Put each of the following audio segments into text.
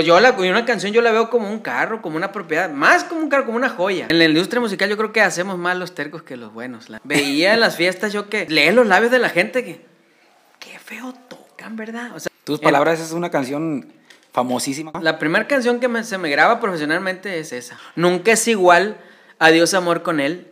Yo, la, una canción yo la veo como un carro, como una propiedad, más como un carro, como una joya. En la industria musical yo creo que hacemos más los tercos que los buenos. La- veía en las fiestas yo que lee los labios de la gente que, qué feo tocan, ¿verdad? O sea, Tus en- palabras es una canción famosísima. La primera canción que me- se me graba profesionalmente es esa. Nunca es igual Adiós Amor con él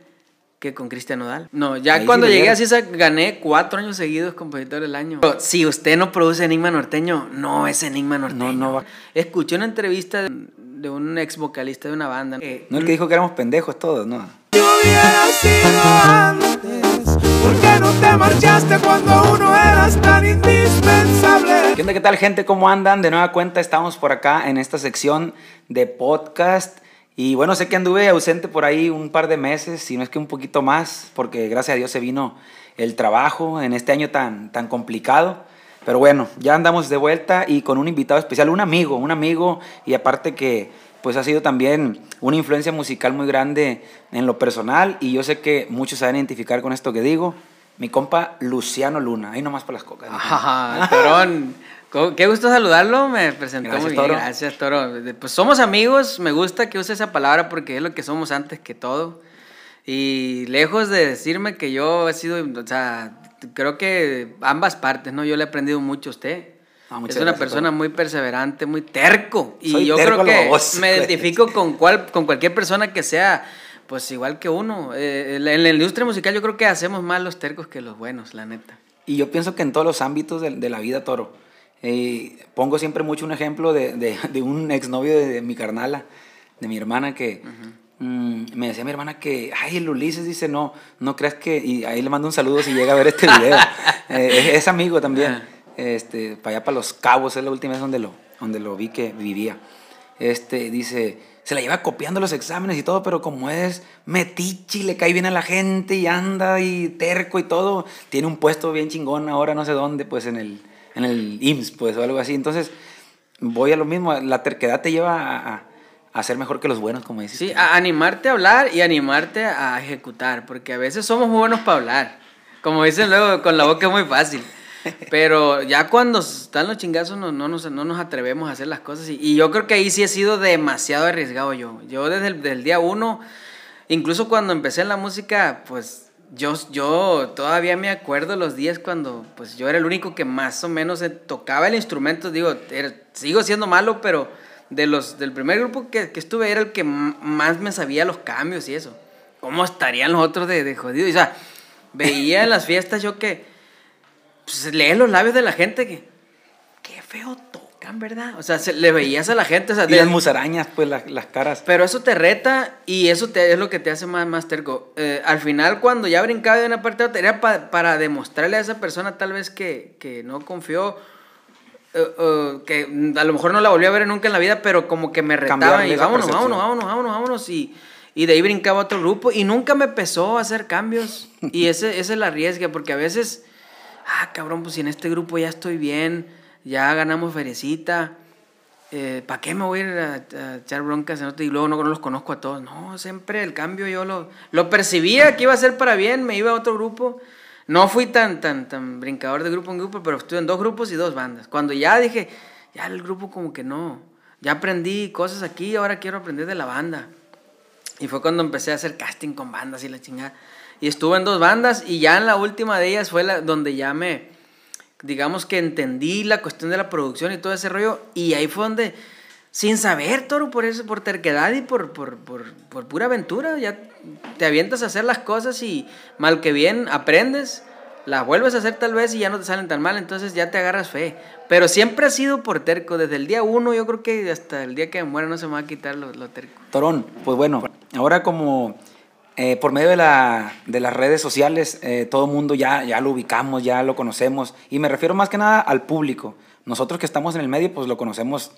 que con Cristian Nodal. No, ya Ahí cuando le llegué llega. así sa- gané cuatro años seguidos compositor del año. Pero si usted no produce Enigma Norteño, no es Enigma Norteño. No, no va. Escuché una entrevista de, un ex vocalista de una banda. No el que dijo que éramos pendejos todos, ¿no? Yo hubiera sido antes, ¿por qué no te marchaste cuando uno eras tan indispensable? ¿Qué onda? ¿Qué tal, gente? ¿Cómo andan? De nueva cuenta estamos por acá en esta sección de podcast. Y bueno, sé que anduve ausente por ahí un par de meses, si no es que un poquito más, porque gracias a Dios se vino el trabajo en este año tan, tan complicado. Pero bueno, ya andamos de vuelta y con un invitado especial, un amigo, un amigo, y aparte que pues ha sido también una influencia musical muy grande en lo personal y yo sé que muchos se van a identificar con esto que digo. Mi compa Luciano Luna, ahí nomás para las cocas. compa. Ajá, Qué gusto saludarlo, me presentó Gracias, muy bien. Toro. Gracias, Toro. Pues somos amigos, me gusta que use esa palabra porque es lo que somos antes que todo. Y lejos de decirme que yo he sido, o sea, creo que ambas partes, ¿no? Yo le he aprendido mucho a usted. Ah, es una gracias, persona Toro. muy perseverante, muy terco. Y Soy yo terco creo que baboso, me identifico con, cual, con cualquier persona que sea, pues igual que uno. Eh, en la- en la industria musical yo creo que hacemos más los tercos que los buenos, la neta. Y yo pienso que en todos los ámbitos de, de la vida, Toro. Eh, pongo siempre mucho un ejemplo de, de, de un exnovio de, de mi carnala, de mi hermana, que mm, me decía mi hermana que, ay, el Ulises dice, no, no creas que, y ahí le mando un saludo si llega a ver este video. Eh, es, es amigo también, Ajá. este, para allá, para Los Cabos, es la última vez donde lo, donde lo vi que vivía. Este, dice, se la lleva copiando los exámenes y todo, pero como es metichi, le cae bien a la gente y anda y terco y todo, tiene un puesto bien chingón ahora no sé dónde, pues en el, en el IMSS, pues o algo así. Entonces, voy a lo mismo, la terquedad te lleva a, a- a ser mejor que los buenos, como dices. Sí, tú. a animarte a hablar y animarte a ejecutar, porque a veces somos muy buenos para hablar. Como dicen luego, con la boca es muy fácil. Pero ya cuando están los chingazos no, no, nos, no nos atrevemos a hacer las cosas. Y, y yo creo que ahí sí he sido demasiado arriesgado yo. Yo desde el del día uno, incluso cuando empecé en la música, pues yo, yo todavía me acuerdo los días cuando pues yo era el único que más o menos tocaba el instrumento. Digo, sigo siendo malo, pero de los, del primer grupo que, que estuve era el que más me sabía los cambios y eso. ¿Cómo estarían los otros de, de jodidos? O sea, veía en las fiestas yo que pues, los labios de la gente que qué feo tocan, ¿verdad? O sea, se, le veías a la gente, o sea, y de- las musarañas, pues la- las caras. pero eso te reta y eso te, es lo que te hace más, más terco. Eh, al final, cuando ya brincaba de una parte a otra, era pa- para demostrarle a esa persona tal vez que, que no confió, eh, eh, que a lo mejor no la volvió a ver nunca en la vida, pero como que me retaba y vámonos, vámonos, vámonos, vámonos, vámonos. Y, y de ahí brincaba otro grupo y nunca me pesó a hacer cambios. Y ese, ese es la riesga, porque a veces, ah, cabrón, pues si en este grupo ya estoy bien, ya ganamos ferecita. ¿Para qué me voy a ir echar broncas y luego no, no los conozco a todos? No, siempre el cambio yo lo, lo percibía que iba a ser para bien, me iba a otro grupo. No fui tan, tan, tan brincador de grupo en grupo, pero estuve en dos grupos y dos bandas. Cuando ya dije, ya el grupo como que no, ya aprendí cosas aquí, ahora quiero aprender de la banda. Y fue cuando empecé a hacer casting con bandas y la chingada. Y estuve en dos bandas y ya en la última de ellas fue la, donde ya me, digamos que entendí la cuestión de la producción y todo ese rollo. Y ahí fue donde, sin saber, Toro, por eso, por terquedad y por, por, por, por pura aventura, ya te avientas a hacer las cosas y mal que bien aprendes, las vuelves a hacer tal vez y ya no te salen tan mal, entonces ya te agarras fe. Pero siempre ha sido por terco, desde el día uno, yo creo que hasta el día que me muera no se me va a quitar lo, lo terco. Torón, pues bueno, ahora como eh, por medio de, la, de las redes sociales, eh, todo el mundo ya, ya lo ubicamos, ya lo conocemos, y me refiero más que nada al público. Nosotros que estamos en el medio, pues lo conocemos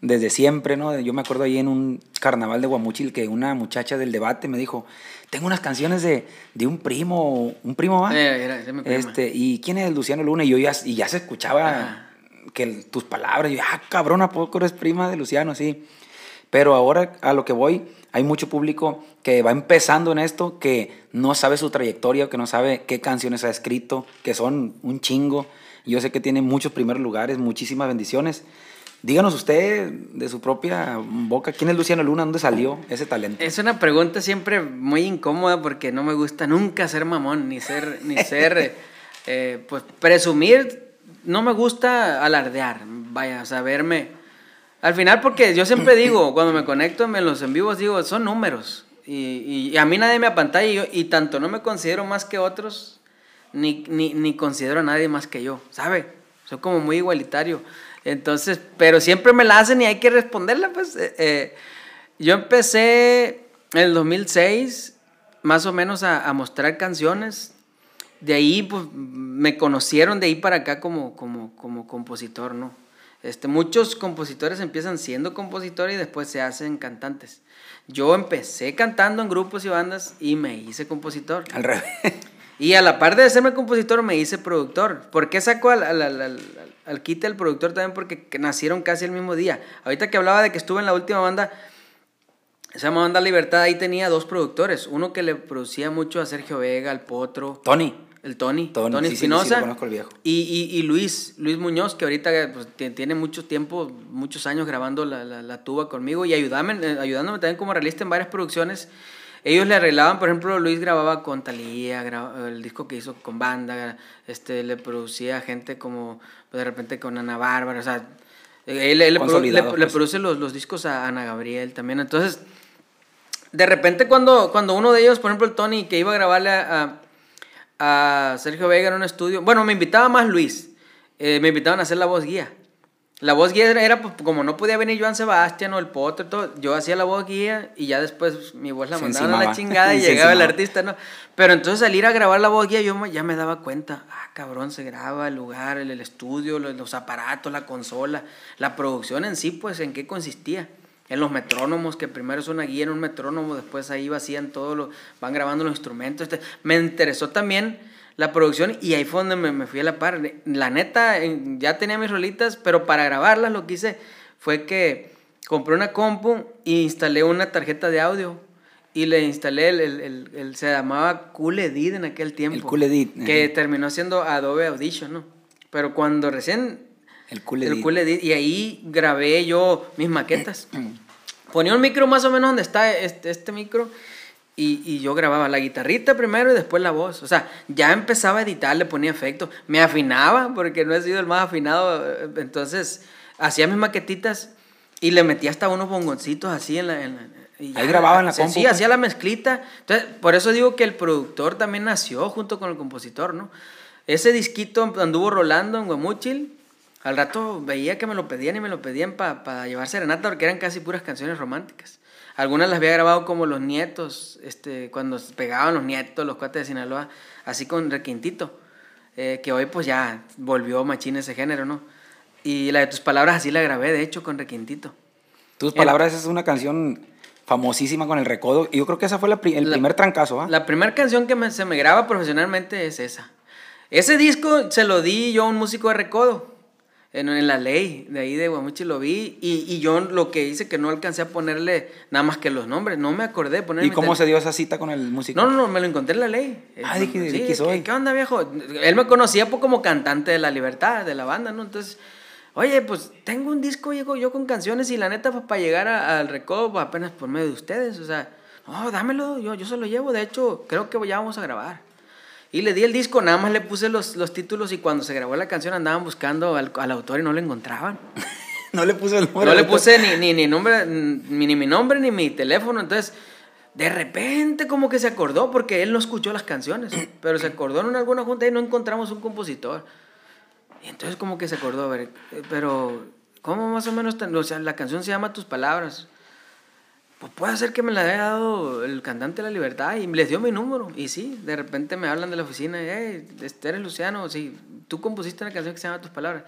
desde siempre, ¿no? Yo me acuerdo ahí en un carnaval de Guamuchil que una muchacha del debate me dijo, tengo unas canciones de, de un primo, un primo, ¿va? Eh, era- era mi prima. Este, ¿y quién es Luciano Luna? Y yo ya, y ya se escuchaba Ajá. que el- tus palabras, y yo, ah, cabrón, ¿a poco eres prima de Luciano? Sí. Pero ahora a lo que voy, hay mucho público que va empezando en esto, que no sabe su trayectoria, que no sabe qué canciones ha escrito, que son un chingo. Yo sé que tiene muchos primeros lugares, muchísimas bendiciones. Díganos usted de su propia boca, ¿quién es Luciano Luna? ¿Dónde salió ese talento? Es una pregunta siempre muy incómoda porque no me gusta nunca ser mamón, ni ser, ni ser, eh, pues presumir, no me gusta alardear, vaya, saberme. Al final, porque yo siempre digo, cuando me conecto en los en vivos, digo, son números. Y, y a mí nadie me apantalla y, y tanto no me considero más que otros, ni, ni, ni considero a nadie más que yo, ¿sabe? Soy como muy igualitario. Entonces, pero siempre me la hacen y hay que responderla, pues. Eh, eh, yo empecé en el 2006, más o menos, a, a, mostrar canciones. De ahí, pues, me conocieron de ahí para acá como, como, como compositor, ¿no? Este, muchos compositores empiezan siendo compositores y después se hacen cantantes. Yo empecé cantando en grupos y bandas y me hice compositor. Al revés. Y a la par de serme compositor me hice productor. ¿Por qué saco al, al, al, al quite el productor también? Porque nacieron casi el mismo día. Ahorita que hablaba de que estuve en la última banda, se llama Banda Libertad, ahí tenía dos productores. Uno que le producía mucho a Sergio Vega, al Potro. Tony. El Tony. Tony, Tony sí, Espinosa. sí, sí, conozco el viejo. Y, y, y, Luis, Luis Muñoz, que ahorita pues, tiene mucho tiempo, muchos años grabando la, la, la tuba conmigo y ayudándome, eh, ayudándome también como realista en varias producciones ellos le arreglaban, por ejemplo, Luis grababa con Talía, el disco que hizo con banda, este, le producía gente como de repente con Ana Bárbara, o sea, él, él le, produ le, pues. le, produce los, los, discos a Ana Gabriel también. Entonces, de repente cuando, cuando uno de ellos, por ejemplo, el Tony, que iba a grabarle a, a, Sergio Vega en un estudio, bueno, me invitaba más Luis, eh, me invitaban a hacer la voz guía. La voz guía era, pues, como no podía venir Joan Sebastián o el Potter, todo, yo hacía la voz guía y ya después mi voz la mandaban a la chingada y llegaba el artista, ¿no? Pero entonces salir a grabar la voz guía yo ya me daba cuenta, ah, cabrón, se graba el lugar, el, el estudio, los, los, aparatos, la consola, la producción en sí, pues, ¿en qué consistía? En los metrónomos, que primero es una guía en un metrónomo, después ahí vacían todo, lo, van grabando los instrumentos. Este, me interesó también la producción y ahí fue donde me, me, fui a la par. La neta, ya tenía mis rolitas, pero para grabarlas lo que hice fue que compré una compu e instalé una tarjeta de audio y le instalé el, el, el, el se llamaba Cool Edit en aquel tiempo. El Cool Edit. Que terminó siendo Adobe Audition, ¿no? Pero cuando recién... El Cool Edit. El Cool Edit. Y ahí grabé yo mis maquetas. Ponía un micro más o menos donde está este, este micro y, y, yo grababa la guitarrita primero y después la voz. O sea, ya empezaba a editar, le ponía efectos. Me afinaba, porque no he sido el más afinado. Entonces, hacía mis maquetitas y le metía hasta unos bongoncitos así en la... En la ya, Ahí grababa en la compu. Sí, pues. hacía la mezclita. Entonces, por eso digo que el productor también nació junto con el compositor, ¿no? Ese disquito anduvo rolando en Guamuchil. Al rato veía que me lo pedían y me lo pedían para pa llevar serenata porque eran casi puras canciones románticas. Algunas las había grabado como los nietos, este, cuando pegaban los nietos, los cuates de Sinaloa, así con requintito, eh, que hoy pues ya volvió machín ese género, ¿no? Y la de tus palabras así la grabé, de hecho, con requintito. Tus palabras el, es una canción famosísima con el recodo, y yo creo que esa fue la, el la, primer trancazo, ¿ah? ¿eh? La primera canción que me, se me graba profesionalmente es esa. Ese disco se lo di yo a un músico de recodo en, en, la ley de ahí de Guamuchi lo vi y, y, yo lo que hice que no alcancé a ponerle nada más que los nombres, no me acordé de ponerle. ¿Y cómo se dio esa cita con el músico? No, no, no, me lo encontré en la ley. Ah, dije, sí, ¿qué soy? ¿qué, ¿qué, onda, viejo? Él me conocía pues, como cantante de La Libertad, de la banda, ¿no? Entonces, oye, pues tengo un disco llego yo con canciones y la neta, pues para llegar a, al recodo pues, apenas por medio de ustedes, o sea, no, dámelo, yo, yo se lo llevo, de hecho, creo que ya vamos a grabar. Y le di el disco, nada más le puse los, los títulos y cuando se grabó la canción andaban buscando al, al autor y no lo encontraban. no le puse el nombre. No le puse ni, ni, ni, nombre, ni, ni mi nombre ni mi teléfono. Entonces, de repente como que se acordó porque él no escuchó las canciones, pero se acordó en alguna junta y no encontramos un compositor. Y entonces como que se acordó, a ver, pero ¿cómo más o menos? O sea, la canción se llama Tus Palabras pues puede ser que me la haya dado el cantante de la libertad y les dio mi número. Y sí, de repente me hablan de la oficina hey, este eres Luciano, sí, tú compusiste una canción que se llama Tus Palabras.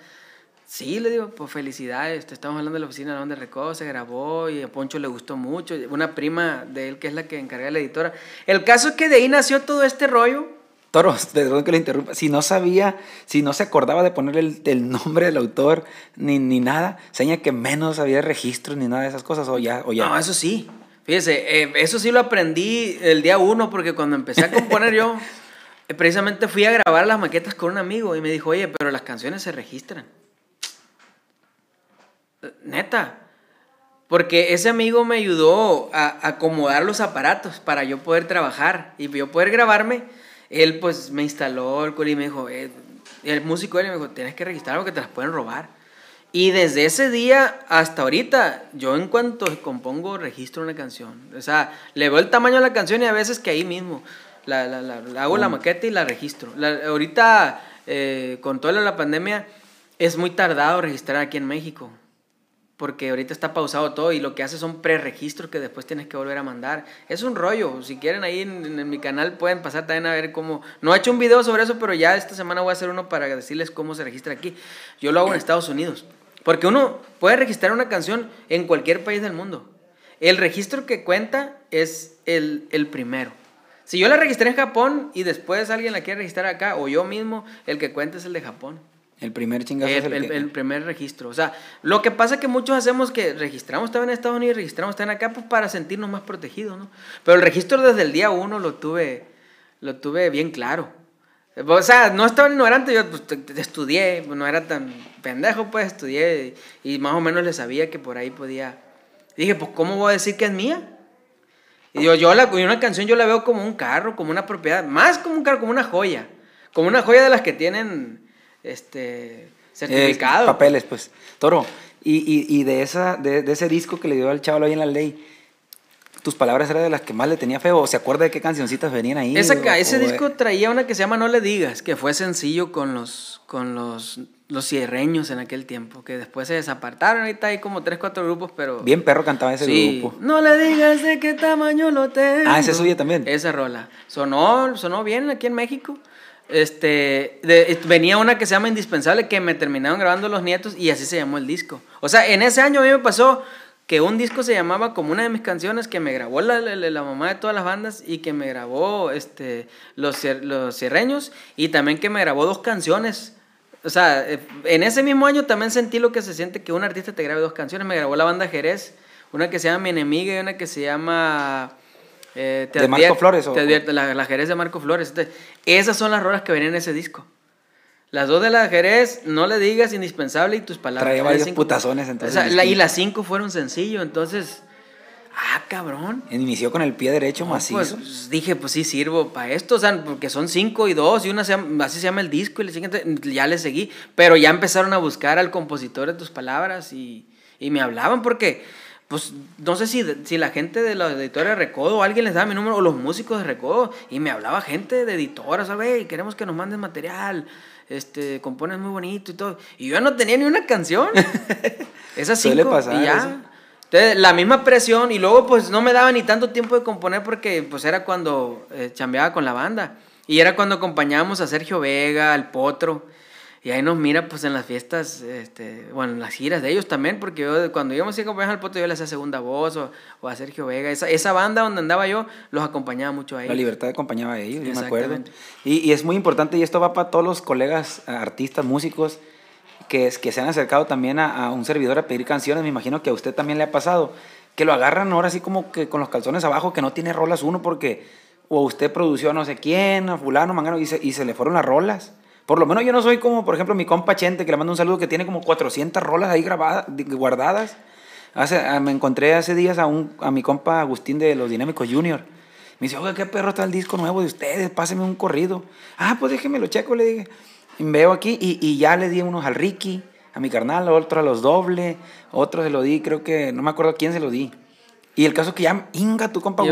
Sí, le digo, pues felicidades, te estamos hablando de la oficina donde Recodo se grabó y a Poncho le gustó mucho, una prima de él que es la que encarga de la editora. El caso es que de ahí nació todo este rollo. Toro, perdón que le interrumpa, si no sabía, si no se acordaba de ponerle el, el, nombre del autor ni, ni nada, seña que menos había registros ni nada de esas cosas, o ya, o ya. No, eso sí. Fíjese, eh, eso sí lo aprendí el día uno, porque cuando empecé a componer yo, precisamente fui a grabar las maquetas con un amigo y me dijo, oye, pero las canciones se registran. Neta. Porque ese amigo me ayudó a acomodar los aparatos para yo poder trabajar y yo poder grabarme. Él pues me instaló el culi y me dijo, eh, el músico él me dijo, tienes que registrar algo que te las pueden robar. Y desde ese día hasta ahorita, yo en cuanto compongo, registro una canción. O sea, le veo el tamaño de la canción y a veces que ahí mismo la, la, la, hago la maqueta y la registro. ahorita, eh, con toda la pandemia, es muy tardado registrar aquí en México porque ahorita está pausado todo y lo que hace son preregistros que después tienes que volver a mandar. Es un rollo, si quieren ahí en, mi canal pueden pasar también a ver cómo... No he hecho un video sobre eso, pero ya esta semana voy a hacer uno para decirles cómo se registra aquí. Yo lo hago en Estados Unidos, porque uno puede registrar una canción en cualquier país del mundo. El registro que cuenta es el, el primero. Si yo la registré en Japón y después alguien la quiere registrar acá, o yo mismo, el que cuenta es el de Japón. El primer chingazo el, el, primer registro. O sea, lo que pasa es que muchos hacemos que registramos también en Estados Unidos y registramos también acá pues, para sentirnos más protegidos, ¿no? Pero el registro desde el día uno lo tuve, lo tuve bien claro. O sea, no estaba ignorante, yo pues, estudié, no era tan pendejo, pues estudié y, más o menos le sabía que por ahí podía. dije, pues, ¿cómo voy a decir que es mía? Y yo, yo la, una canción yo la veo como un carro, como una propiedad, más como un carro, como una joya. Como una joya de las que tienen este, certificado. papeles, pues. Toro, y, y, de, esa, de, de, ese disco que le dio al chaval ahí en la ley, ¿tus palabras eran de las que más le tenía feo? ¿O se acuerda de qué cancioncitas venían ahí? ese disco traía una que se llama No le digas, que fue sencillo con los, con los, los cierreños en aquel tiempo, que después se desapartaron. Ahorita hay como tres, cuatro grupos, pero... Bien perro cantaba ese grupo. No le digas de qué tamaño lo tengo. Ah, ese suyo también. Esa rola. Sonó, sonó bien aquí en México este, venía una que se llama Indispensable que me terminaron grabando los nietos y así se llamó el disco. O sea, en ese año a mí me pasó que un disco se llamaba como una de mis canciones que me grabó la, la, mamá de todas las bandas y que me grabó este, los, los cierreños y también que me grabó dos canciones. O sea, eh, en ese mismo año también sentí lo que se siente que un artista te grabe dos canciones. Me grabó la banda Jerez, una que se llama Mi Enemiga y una que se llama eh, ¿De Marco Flores? O, te la, la, Jerez de Marco Flores. esas son las rolas que venían en ese disco. Las dos de la Jerez, no le digas indispensable y tus palabras. Traía varios putazones entonces. y las cinco fueron sencillo, entonces. Ah, cabrón. Inició con el pie derecho macizo. Pues, dije, pues sí sirvo para esto, o sea, porque son cinco y dos, y una se así se llama el disco, y el siguiente, ya le seguí. Pero ya empezaron a buscar al compositor de tus palabras y, y me hablaban porque pues no sé si, si la gente de la editora de Recodo alguien les daba mi número o los músicos de Recodo y me hablaba gente de editoras, ¿sabes? Y queremos que nos mandes material, este, compones muy bonito y todo. Y yo no tenía ni una canción. Esas cinco y ya. Entonces, la misma presión y luego pues no me daba ni tanto tiempo de componer porque pues era cuando eh, chambeaba con la banda. Y era cuando acompañábamos a Sergio Vega, al Potro. Y ahí nos mira pues en las fiestas, este, bueno, en las giras de ellos también, porque yo cuando íbamos a acompañar al Poto yo le hacía segunda voz o, o, a Sergio Vega. Esa, esa banda donde andaba yo los acompañaba mucho ahí. La libertad acompañaba a ellos, yo me acuerdo. Y, y, es muy importante, y esto va para todos los colegas, artistas, músicos, que, que se han acercado también a, a un servidor a pedir canciones. Me imagino que a usted también le ha pasado, que lo agarran ahora así como que con los calzones abajo, que no tiene rolas uno porque o usted produció a no sé quién, a fulano, mangano, y se, y se le fueron las rolas. Por lo menos yo no soy como, por ejemplo, mi compa Chente, que le mando un saludo, que tiene como 400 rolas ahí grabadas, guardadas. Hace, ah, me encontré hace días a, un, a mi compa Agustín de Los Dinámicos Junior. Me dice, oiga, qué perro está el disco nuevo de ustedes, páseme un corrido. Ah, pues déjeme lo checo, le dije. Y veo aquí y, y, ya le di unos al Ricky, a mi carnal, otro a los doble, otro se lo di, creo que, no me acuerdo quién se lo di. Y el caso es que ya, inga tu compa,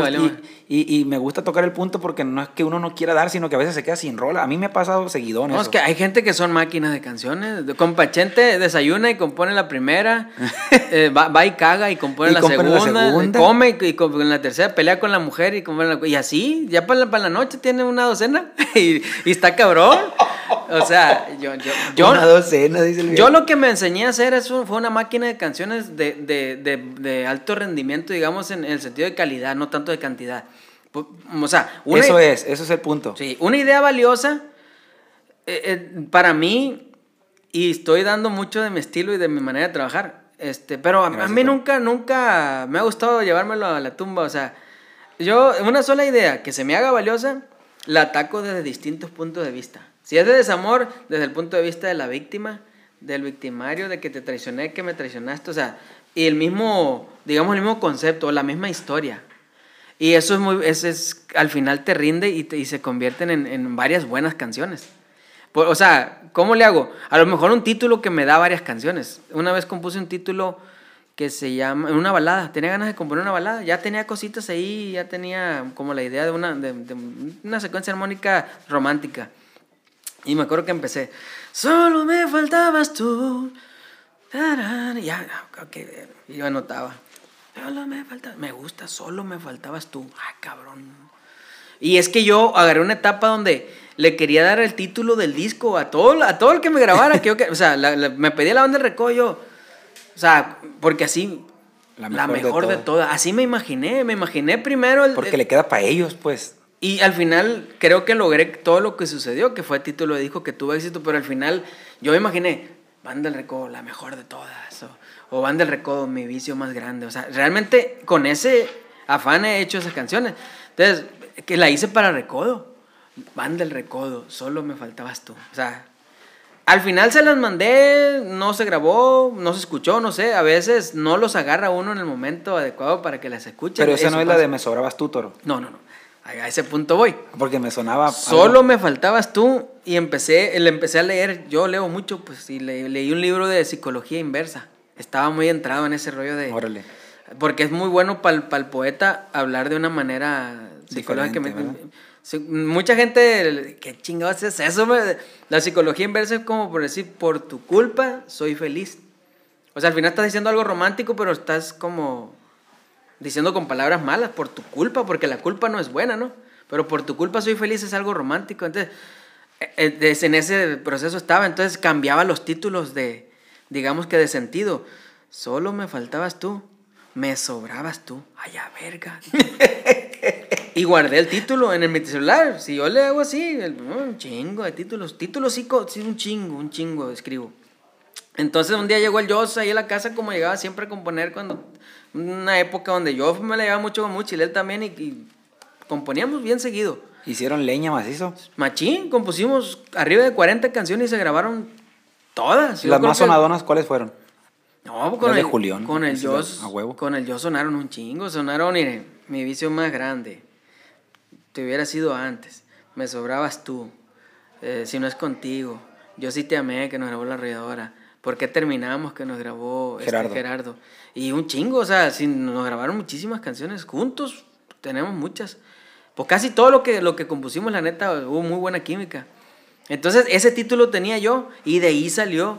y, y, me gusta tocar el punto porque no es que uno no quiera dar, sino que a veces se queda sin rola. A mí me ha pasado seguidón. No, es que hay gente que son máquinas de canciones. Compa Chente desayuna y compone la primera, eh, va, y caga y compone, la, segunda, come y, en la tercera pelea con la mujer y, compone la, y así, ya para la, para la noche tiene una docena y, está cabrón. O sea, yo, yo, yo, una docena, dice el Yo lo que me enseñé a hacer eso fue una máquina de canciones de, de, de, de alto rendimiento, digamos en el sentido de calidad, no tanto de cantidad. O sea, eso es, eso es el punto. Sí, una idea valiosa eh, eh, para mí, y estoy dando mucho de mi estilo y de mi manera de trabajar, este, pero a, mí nunca, nunca me ha gustado llevármelo a la tumba, o sea, yo, una sola idea que se me haga valiosa, la ataco desde distintos puntos de vista. Si es de desamor, desde el punto de vista de la víctima, del victimario, de que te traicioné, que me traicionaste, o sea, y el mismo, digamos, el mismo concepto, la misma historia. Y eso es muy, es, al final te rinde y, y se convierten en, en varias buenas canciones. Por- o sea, ¿cómo le hago? A lo mejor un título que me da varias canciones. Una vez compuse un título que se llama, una balada, tenía ganas de componer una balada, ya tenía cositas ahí, ya tenía como la idea de una, de una secuencia armónica romántica. Y me acuerdo que empecé, solo me faltabas tú. tarán", y ya, ok, y yo anotaba. Solo me falta, me gusta, solo me faltabas tú. Ay, cabrón. Y es que yo agarré una etapa donde le quería dar el título del disco a todo, a todo el que me grabara. que yo o sea, la- la- me pedía la banda del recollo. O sea, porque así, La la mejor de de, todas. Así me imaginé, me imaginé primero el, Porque el- le queda para ellos, pues. Y al final creo que logré todo lo que sucedió, que fue título de disco que tuvo éxito, pero al final yo me imaginé, Banda del Recodo, la mejor de todas, o, o Banda del Recodo, mi vicio más grande. O sea, realmente con ese afán he hecho esas canciones. Entonces, que la hice para Recodo. Banda del Recodo, solo me faltabas tú. O sea, al final se las mandé, no se grabó, no se escuchó, no sé. A veces no los agarra uno en el momento adecuado para que las escuchen. Pero esa Eso no es la de Me sobrabas tú, Toro. No, no, no. A ese punto voy. Porque me sonaba. Solo algo- me faltabas tú y empecé, le empecé a leer, yo leo mucho, pues, y le- leí un libro de psicología inversa. Estaba muy entrado en ese rollo de... Órale. Porque es muy bueno para el poeta hablar de una manera psicológica. Mucha gente, ¿qué chingados es eso? me? La psicología inversa es como por decir, por tu culpa soy feliz. O sea, al final estás diciendo algo romántico, pero estás como diciendo con palabras malas, por tu culpa, porque la culpa no es buena, ¿no? Pero por tu culpa soy feliz es algo romántico. Entonces, eh, eh, en ese proceso estaba, entonces cambiaba los títulos de, digamos que de sentido. Solo me faltabas tú, me sobrabas tú. Ay, a verga. y guardé el título en el mi celular. Si yo le hago así, el- un chingo de títulos. Títulos sí, sí, un chingo, un chingo escribo. Entonces un día llegó el Joss ahí a la casa como llegaba siempre a componer cuando una época donde yo me la llevaba mucho con Muchi, y él también y, y componíamos bien seguido. Hicieron leña macizo. Machín, compusimos arriba de 40 canciones y se grabaron todas. Yo Las más sonadonas, ¿cuáles fueron? No, con Las de el, Julián, con el Joss, a huevo. con el Joss sonaron un chingo, sonaron, mire, mi vicio más grande, te hubiera sido antes, me sobrabas tú, eh, si no es contigo, yo sí te amé, que nos grabó la arrolladora, ¿por qué terminamos que nos grabó este Gerardo. Gerardo? Y un chingo, o sea, sí, nos grabaron muchísimas canciones juntos, tenemos muchas, pues casi todo lo que, lo que compusimos, la neta, hubo muy buena química. Entonces, ese título tenía yo y de ahí salió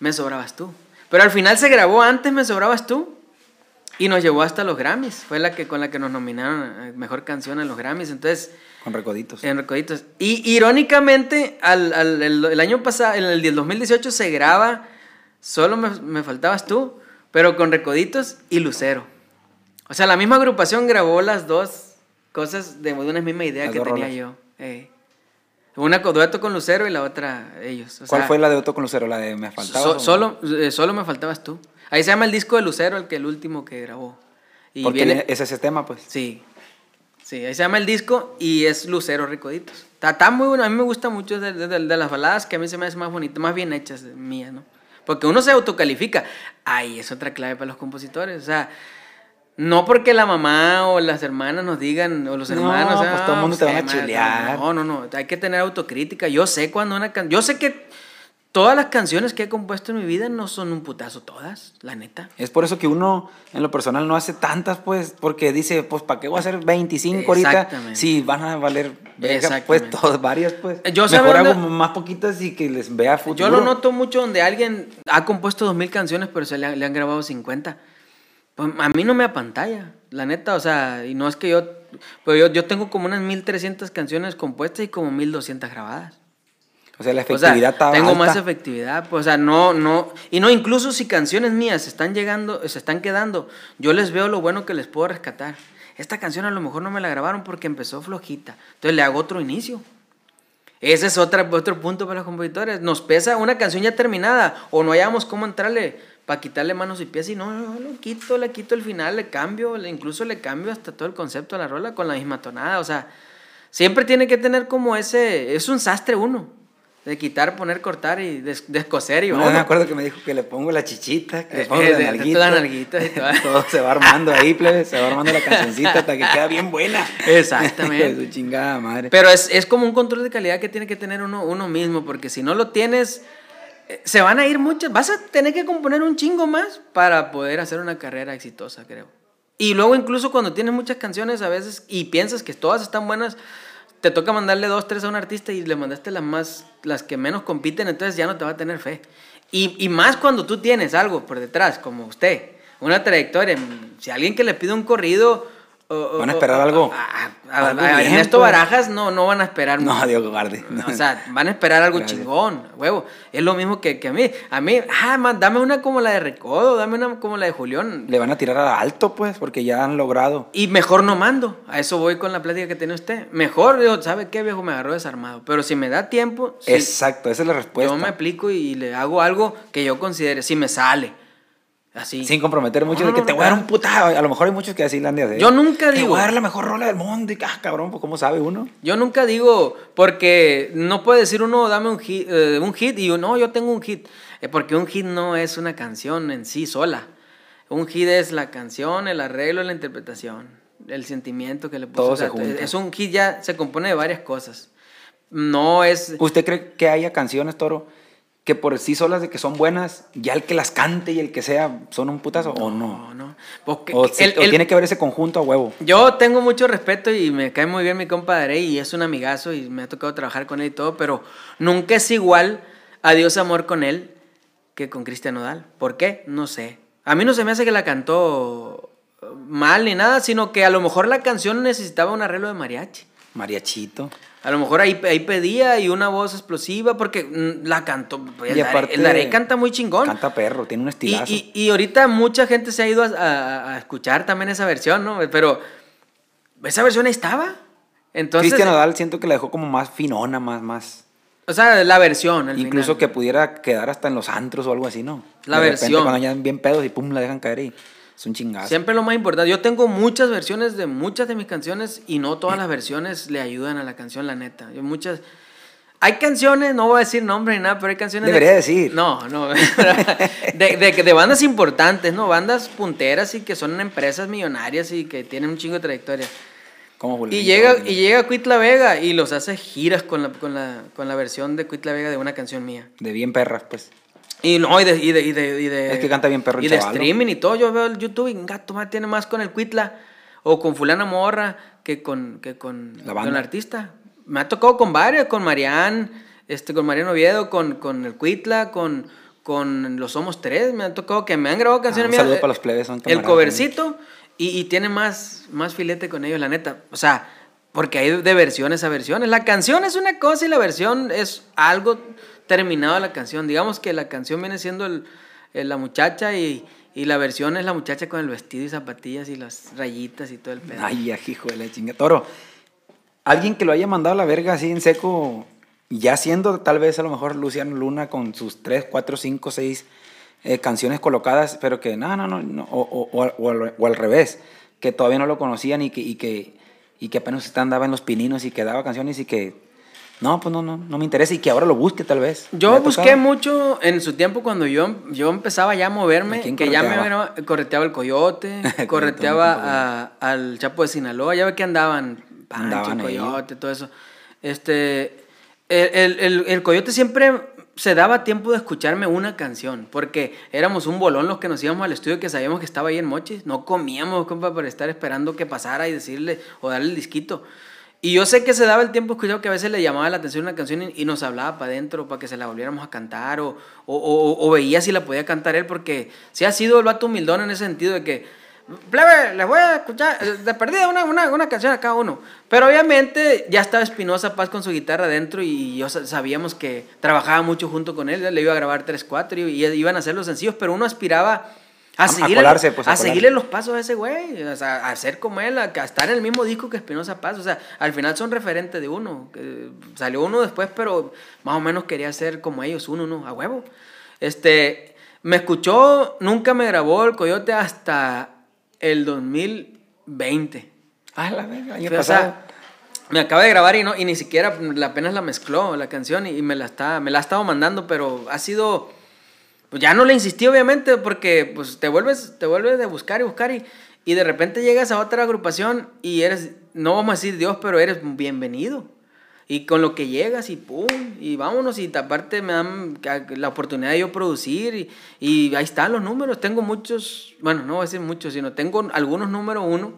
Me sobrabas tú. Pero al final se grabó antes Me sobrabas tú y nos llevó hasta los Grammys. Fue la que con la que nos nominaron a mejor canción en los Grammys. Entonces, Con recoditos. en Recoditos. Y irónicamente, al, al- el, el año pasado, en el 2018, se graba Solo me, me faltabas tú, pero con Recoditos y Lucero. O sea, la misma agrupación grabó las dos cosas de, una misma idea Las que tenía yo. Eh. Una con dueto con Lucero y la otra ellos. O ¿Cuál sea, fue la de Otto con Lucero? ¿La de Me faltaba? so- solo, eh, solo me faltabas tú. Ahí se llama el disco de Lucero, el que el último que grabó. Y Porque viene, es ese tema, pues. Sí. Sí, ahí se llama el disco y es Lucero Recoditos. Está, está muy bueno, a mí me gusta mucho de, de- de- de las baladas que a mí se me hacen más bonitas, más bien hechas mías, ¿no? Porque uno se autocalifica. Ahí es otra clave para los compositores. O sea, no porque la mamá o las hermanas nos digan, o los No, hermanos, pues "Ah, todo el mundo te qué van a mal". chulear. No, no, no, hay que tener autocrítica. Yo sé cuando una canción, yo sé que todas las canciones que he compuesto en mi vida no son un putazo todas, la neta. Es por eso que uno, en lo personal, no hace tantas, pues, porque dice, pues, ¿para qué voy a hacer 25 ahorita? Si van a valer, verga, pues, todas, varias, pues. Yo sé Mejor dónde- hago más poquitas y que les vea futuro. Yo lo noto mucho donde alguien ha compuesto dos mil canciones, pero se le, han- le han grabado 50. Pues a mí no me apantalla, la neta, o sea, y no es que yo, pero yo, yo tengo como unas 1300 canciones compuestas y como 1200 grabadas. O sea, la O sea, efectividad tengo alta. más efectividad, pues, o sea, no, no, y no, incluso si canciones mías están llegando, se están quedando, yo les veo lo bueno que les puedo rescatar. Esta canción a lo mejor no me la grabaron porque empezó flojita, entonces le hago otro inicio. Ese es otra, otro punto para los compositores. Nos pesa una canción ya terminada o no hayamos cómo entrarle para quitarle manos y pies y no, no, lo quito, le quito el final, le cambio, le- incluso le cambio hasta todo el concepto de la rola con la misma tonada. O sea, siempre tiene que tener como ese, es un sastre uno. De quitar, poner, cortar y des- descoser y No, me acuerdo que me dijo que le pongo la chichita, que le Eh, pongo eh, la de- nalguita. la nalguita y todo. Todo se va armando ahí, plebe, se va armando la cancioncita hasta que queda bien buena. Exactamente. Su chingada madre. Pero es, es como un control de calidad que tiene que tener uno, uno mismo, porque si no lo tienes, eh, se van a ir muchas. Vas a tener que componer un chingo más para poder hacer una carrera exitosa, creo. Y luego, incluso cuando tienes muchas canciones a veces y piensas que todas están buenas, te toca mandarle dos, tres a un artista y le mandaste las más, las que menos compiten, entonces ya no te va a tener fe. Y, y más cuando tú tienes algo por detrás, como usted, una trayectoria. Si alguien que le pide un corrido. O- Van a esperar o- algo. a- a- Algo a- bien, Ernesto pues. Barajas no, no van a esperar. No, mucho. Dios guarde. No, O sea, van a esperar algo Gracias. chingón, huevo. Es lo mismo que, que a mí. A mí, ah, man, dame una como la de Recodo, dame una como la de Julián. Le van a tirar a alto, pues, porque ya han logrado. Y mejor no mando. A eso voy con la plática que tiene usted. Mejor, digo, ¿sabe qué, viejo? Me agarró desarmado. Pero si me da tiempo, Exacto, esa es la respuesta. yo me aplico y le hago algo que yo considere, si me sale. Así. Sin comprometer mucho No, de que no, te voy a dar un puta. A lo mejor hay muchos que así la han de hacer. Yo nunca Te digo- voy a dar la mejor rola del mundo. Y ah, cabrón, pues, ¿cómo sabe uno? Yo nunca digo, porque no puede decir uno, dame un hit, eh, un hit y yo, no, yo tengo un hit. Eh, porque un hit no es una canción en sí sola. Un hit es la canción, el arreglo, la interpretación, el sentimiento que le puso. Todo O sea, se junta. Es un hit ya, se compone de varias cosas. No es... ¿Usted cree que haya canciones, Toro, que por sí solas de que son buenas, ya el que las cante y el que sea son un putazo o no? No, no. Porque O, se- el- o el- tiene que ver ese conjunto a huevo. Yo tengo mucho respeto y me cae muy bien mi compadre y es un amigazo y me ha tocado trabajar con él y todo, pero nunca es igual a Dios amor con él que con Cristian Nodal. ¿Por qué? No sé. A mí no se me hace que la cantó mal ni nada, sino que a lo mejor la canción necesitaba un arreglo de mariachi. Mariachito. A lo mejor ahí, ahí pedía y una voz explosiva porque mm, la cantó. El, Y Daré- aparte- el Daré canta muy chingón. Canta perro, tiene un Y, estilazo. y, y ahorita mucha gente se ha ido a, a- a escuchar también esa versión, ¿no? Pero esa versión estaba. Entonces, Cristian Nodal siento que la dejó como más finona, más, más. o sea, la versión. al Incluso final. que pudiera quedar hasta en los antros o algo así, ¿no? La De repente, versión. cuando ya bien pedos y pum, la dejan caer y es un chingazo. Siempre lo más importante. Yo tengo muchas versiones de muchas de mis canciones y no todas las versiones le ayudan a la canción, la neta. Yo muchas. Hay canciones, no voy a decir nombre ni nada, pero hay canciones. de- Debería decir. No, no. de, de, de bandas importantes, ¿no? Bandas punteras y que son empresas millonarias y que tienen un chingo de trayectoria. Como Y Julián, llega, y llega Cuitla Vega y los hace giras con la, con la, con la versión de Cuitla Vega de una canción mía. De bien perras, pues. Y no, y de, y de, y de, y de- Es que canta bien perro Y de streaming y todo. Yo veo el YouTube y gato más tiene más con el Cuitla o con fulana morra que con, que con, La con banda. el artista. Me ha tocado con varios, con Marián, este, con Mariano Oviedo, con, con el Cuitla, con, con Los Somos Tres. Me ha tocado que me han grabado canciones un mías. saludo para los plebes, son El covercito y, y tiene más, más filete con ellos, la neta. O sea, porque hay de versiones a versiones. La canción es una cosa y la versión es algo terminado la canción. Digamos que la canción viene siendo el, la muchacha y, y la versión es la muchacha con el vestido y zapatillas y las rayitas y todo el pedo. Ay, hijo de la chinga. Toro, alguien que lo haya mandado a la verga así en seco, ya siendo tal vez a lo mejor Luciano Luna con sus 3, 4, 5, 6 canciones colocadas, pero que no, no, no, no, o, o- o- al, o al revés, que todavía no lo conocían y que, y que, y que apenas andaba en los pininos y que daba canciones y que, no, pues no, no, no me interesa y que ahora lo busque tal vez. ¿Le Yo busqué tocado? mucho en su tiempo cuando yo, yo empezaba ya a moverme, ¿A que ya me correteaba? el coyote, Correteaba a- al Chapo de Sinaloa, ya ve que andaban, Pancho, Andaban ahí. coyote, todo eso. Este, el, el- el- el coyote siempre se daba tiempo de escucharme una canción, porque éramos un bolón los que nos íbamos al estudio que sabíamos que estaba ahí en Mochis, no comíamos, compa, para estar esperando que pasara y decirle o darle el disquito. Y yo sé que se daba el tiempo escuchado que a veces le llamaba la atención una canción y, y nos hablaba para adentro para que se la volviéramos a cantar o, o, o- o veía si la podía cantar él porque sí ha sido el vato humildón en ese sentido de que, plebe, les voy a escuchar eh, de perdida una, una, una canción a cada uno. Pero obviamente ya estaba Espinosa Paz con su guitarra adentro y yo sa- sabíamos que trabajaba mucho junto con él, le iba a grabar 3, 4 y, y iban a hacer los sencillos, pero uno aspiraba A- a, a seguirle, colarse, pues, a a seguirle los pasos a ese güey, o sea, a ser como él, a, a estar en el mismo disco que Espinosa Paz, o sea, al final son referentes de uno, salió uno después, pero más o menos quería ser como ellos, uno, ¿no? A huevo. Este, me escuchó, nunca me grabó el Coyote hasta el 2020. Ah, la verga, año O pasado. sea, me acaba de grabar y no y ni siquiera apenas la mezcló la canción y, me la está me la ha estado mandando pero ha sido pues ya no le insistí obviamente porque pues te vuelves te vuelves de buscar y buscar y, y de repente llegas a otra agrupación y eres no vamos a decir Dios pero eres bienvenido. Y con lo que llegas y pum y vámonos. Y aparte me dan la oportunidad de yo producir y, y ahí están los números. Tengo muchos bueno no voy a decir muchos sino tengo algunos número uno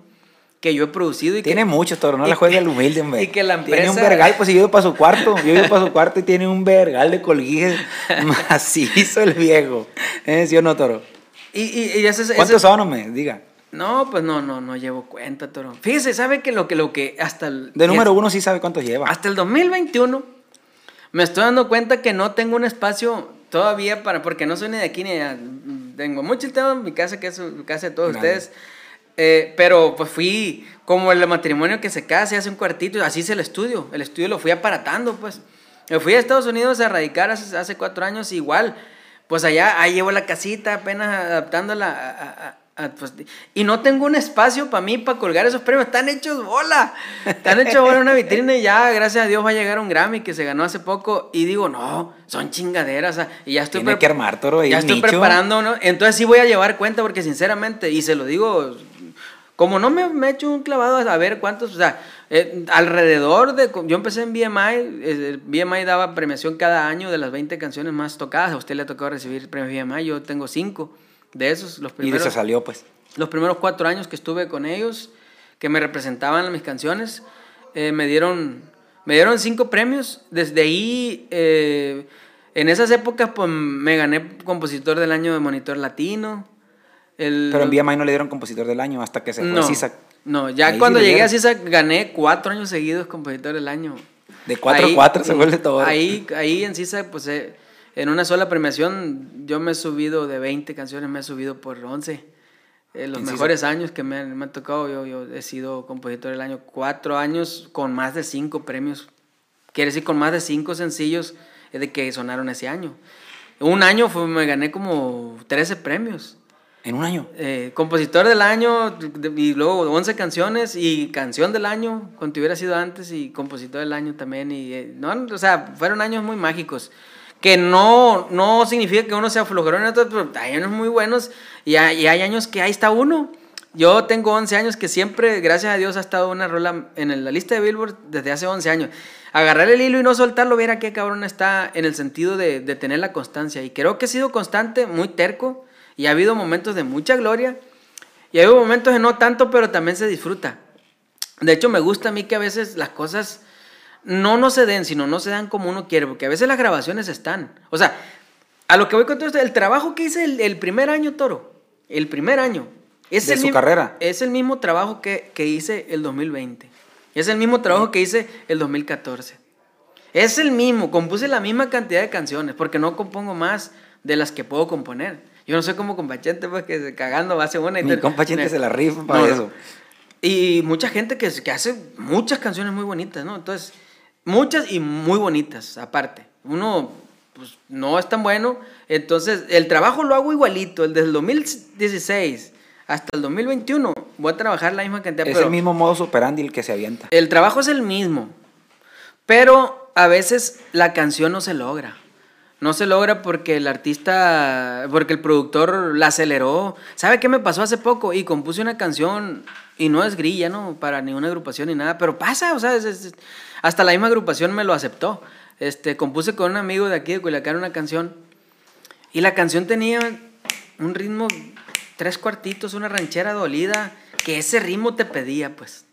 que yo he producido. Y tiene que, mucho, Toro, no la juegue el humilde, hombre. Y que la empresa... Tiene un vergal, pues yo ido para su cuarto, yo ido para su cuarto y tiene un vergal de colguijes macizo el viejo. ¿Eh? ¿Sí o no, Toro? Y, y, y ese, ¿Cuántos ese... son, hombre? Diga. No, pues no, no, no llevo cuenta, Toro. Fíjese, ¿sabe que lo que, lo que hasta el... De número uno sí sabe cuántos lleva. Hasta el 2021 me estoy dando cuenta que no tengo un espacio todavía para... Porque no soy ni de aquí ni de allá. Tengo mucho el tema en mi casa, que es la casa de todos Grande. ustedes. Eh, pero pues fui como el matrimonio que se casa y hace un cuartito, así es el estudio. El estudio lo fui aparatando, pues. Me fui a Estados Unidos a radicar hace, hace cuatro años, igual. Pues allá, ahí llevo la casita, apenas adaptándola a, a, a, pues, y no tengo un espacio para mí, para colgar esos premios. Están hechos bola. Están hechos bola una vitrina y ya, gracias a Dios, va a llegar un Grammy que se ganó hace poco. Y digo, no, son chingaderas. Sea, y ya estoy, Tiene que armar, Toro, ya estoy nicho. preparando, ¿no? Entonces sí voy a llevar cuenta porque sinceramente, y se lo digo, como no me, me he hecho un clavado a ver cuántos, o sea, eh, alrededor de, yo empecé en BMI, eh, BMI daba premiación cada año de las 20 canciones más tocadas, a usted le ha tocado recibir premios BMI, yo tengo 5 de esos, los Y de primeros, eso salió, pues. los primeros cuatro años que estuve con ellos, que me representaban mis canciones, eh, me dieron me dieron cinco premios. Desde ahí, eh, en esas épocas, pues me gané compositor del año de Monitor Latino. El, Pero en BMI no le dieron compositor del año hasta que se fue no, a CISAC. no, ya Ahí cuando sí le llegué a. CISAC gané cuatro años seguidos compositor del año. De 4 Ahí- a 4 se vuelve todo. Ahí, ahí en CISAC, pues eh, en una sola premiación, yo me he subido de 20 canciones, me he subido por 11. Eh, los mejores años que me han, me han tocado, yo, yo he sido compositor del año. Cuatro años con más de cinco premios. Quiere decir, con más de cinco sencillos eh, de que sonaron ese año. Un año fue, me gané como 13 premios. En un año. Eh, compositor del año y luego 11 canciones y canción del año, cuando hubiera sido antes, y compositor del año también. Y, eh, no, o sea, fueron años muy mágicos. Que no, no significa que uno sea flojerón en otros, pero hay años muy buenos y hay, y hay años que ahí está uno. Yo tengo 11 años que siempre, gracias a Dios, ha estado una rola en la lista de Billboard desde hace 11 años. Agarrar el hilo y no soltarlo, viera qué cabrón está en el sentido de, de tener la constancia. Y creo que he sido constante, muy terco, y ha habido momentos de mucha gloria, y ha habido momentos de no tanto, pero también se disfruta. De hecho, me gusta a mí que a veces las cosas no no se den, sino no se dan como uno quiere, porque a veces las grabaciones están. O sea, a lo que voy con todo esto, el trabajo que hice el, el primer año, Toro, el primer año, es De el su mismo- carrera. Es el mismo trabajo que, que hice el 2020. Es el mismo trabajo que hice el 2014. Es el mismo, compuse la misma cantidad de canciones, porque no compongo más de las que puedo componer. Yo no soy como compachente, pues que cagando hace una y Mi tal. compa Chente Me- se la rifa para No, eso. Y mucha gente que, que hace muchas canciones muy bonitas, ¿no? Entonces, muchas y muy bonitas, aparte. Uno, pues, no es tan bueno. Entonces, el trabajo lo hago igualito. El del 2016 hasta el 2021 voy a trabajar la misma cantidad. Es pero el mismo modus operandi el que se avienta. el trabajo es el mismo, pero a veces la canción no se logra. No se logra porque el artista, porque el productor la aceleró. ¿Sabe qué me pasó hace poco? Y compuse una canción, y no es grilla, ¿no? Para ninguna agrupación ni nada, pero pasa, o sea, hasta la misma agrupación me lo aceptó. Este, compuse con un amigo de aquí de Culiacán una canción, y la canción tenía un ritmo, tres cuartitos, una ranchera dolida, que ese ritmo te pedía, pues.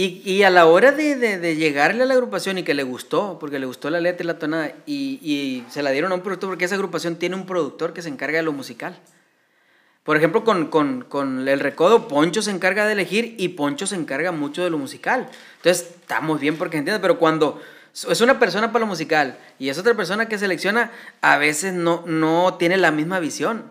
Y, y a la hora de, de- llegarle a la agrupación y que le gustó, porque le gustó la letra y la tonada, y, y se la dieron a un productor, porque esa agrupación tiene un productor que se encarga de lo musical. Por ejemplo, con, con- con el recodo, Poncho se encarga de elegir y Poncho se encarga mucho de lo musical. Entonces, estamos bien porque entiende, pero cuando es una persona para lo musical y es otra persona que selecciona, a veces no, no tiene la misma visión.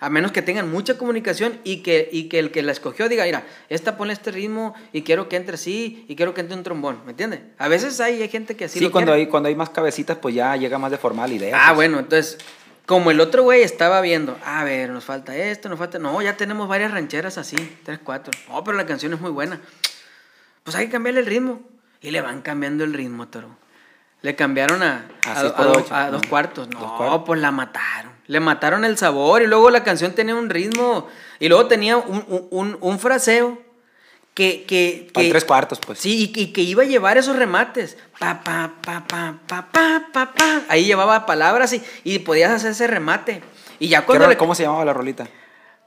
A menos que tengan mucha comunicación y que, y que el que la escogió diga, mira, esta pone este ritmo y quiero que entre así y quiero que entre un trombón, ¿me entiendes? A veces hay, hay gente que así Sí, lo cuando quiere. hay, cuando hay más cabecitas, pues ya llega más de formal idea. Ah, pues. bueno, entonces, como el otro güey estaba viendo, a ver, nos falta esto, nos falta. No, ya tenemos varias rancheras así, tres, cuatro. No, pero la canción es muy buena. pues hay que cambiarle el ritmo. Y le van cambiando el ritmo, toro. Le cambiaron a, a, A a dos cuartos. No, Dos cuartos. pues la mataron. Le mataron el sabor y luego la canción tenía un ritmo y luego tenía un, un- un- un fraseo que... que, que tres cuartos, pues. Sí, y, y que iba a llevar esos remates. Pa, pa, pa, pa, pa, pa, pa, pa. Ahí llevaba palabras y, y podías hacer ese remate. Y ya ¿Qué cuando le... ¿Cómo se llamaba la rolita?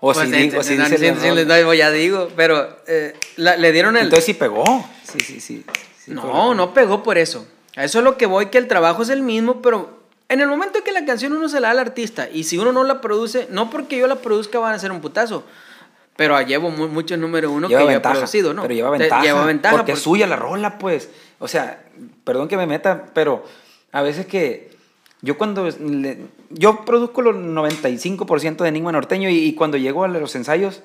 O Pues, si, digo- si dice rola. no, ya digo, pero eh, la- le dieron el... Entonces sí pegó. Sí, sí, sí. sí no, pegó. no pegó por eso. A eso es lo que voy, que el trabajo es el mismo, pero en el momento que la canción uno se la da al artista y si uno no la produce, no porque yo la produzca van a ser un putazo, pero llevo mu- muchos número uno lleva que yo he ventaja, producido, ¿no? Pero lleva ventaja. Lleva ventaja Porque es porque- suya la rola, pues. O sea, perdón que me meta, pero a veces que yo cuando... le- yo produzco los 95% de Enigma Norteño y, y cuando llego a los ensayos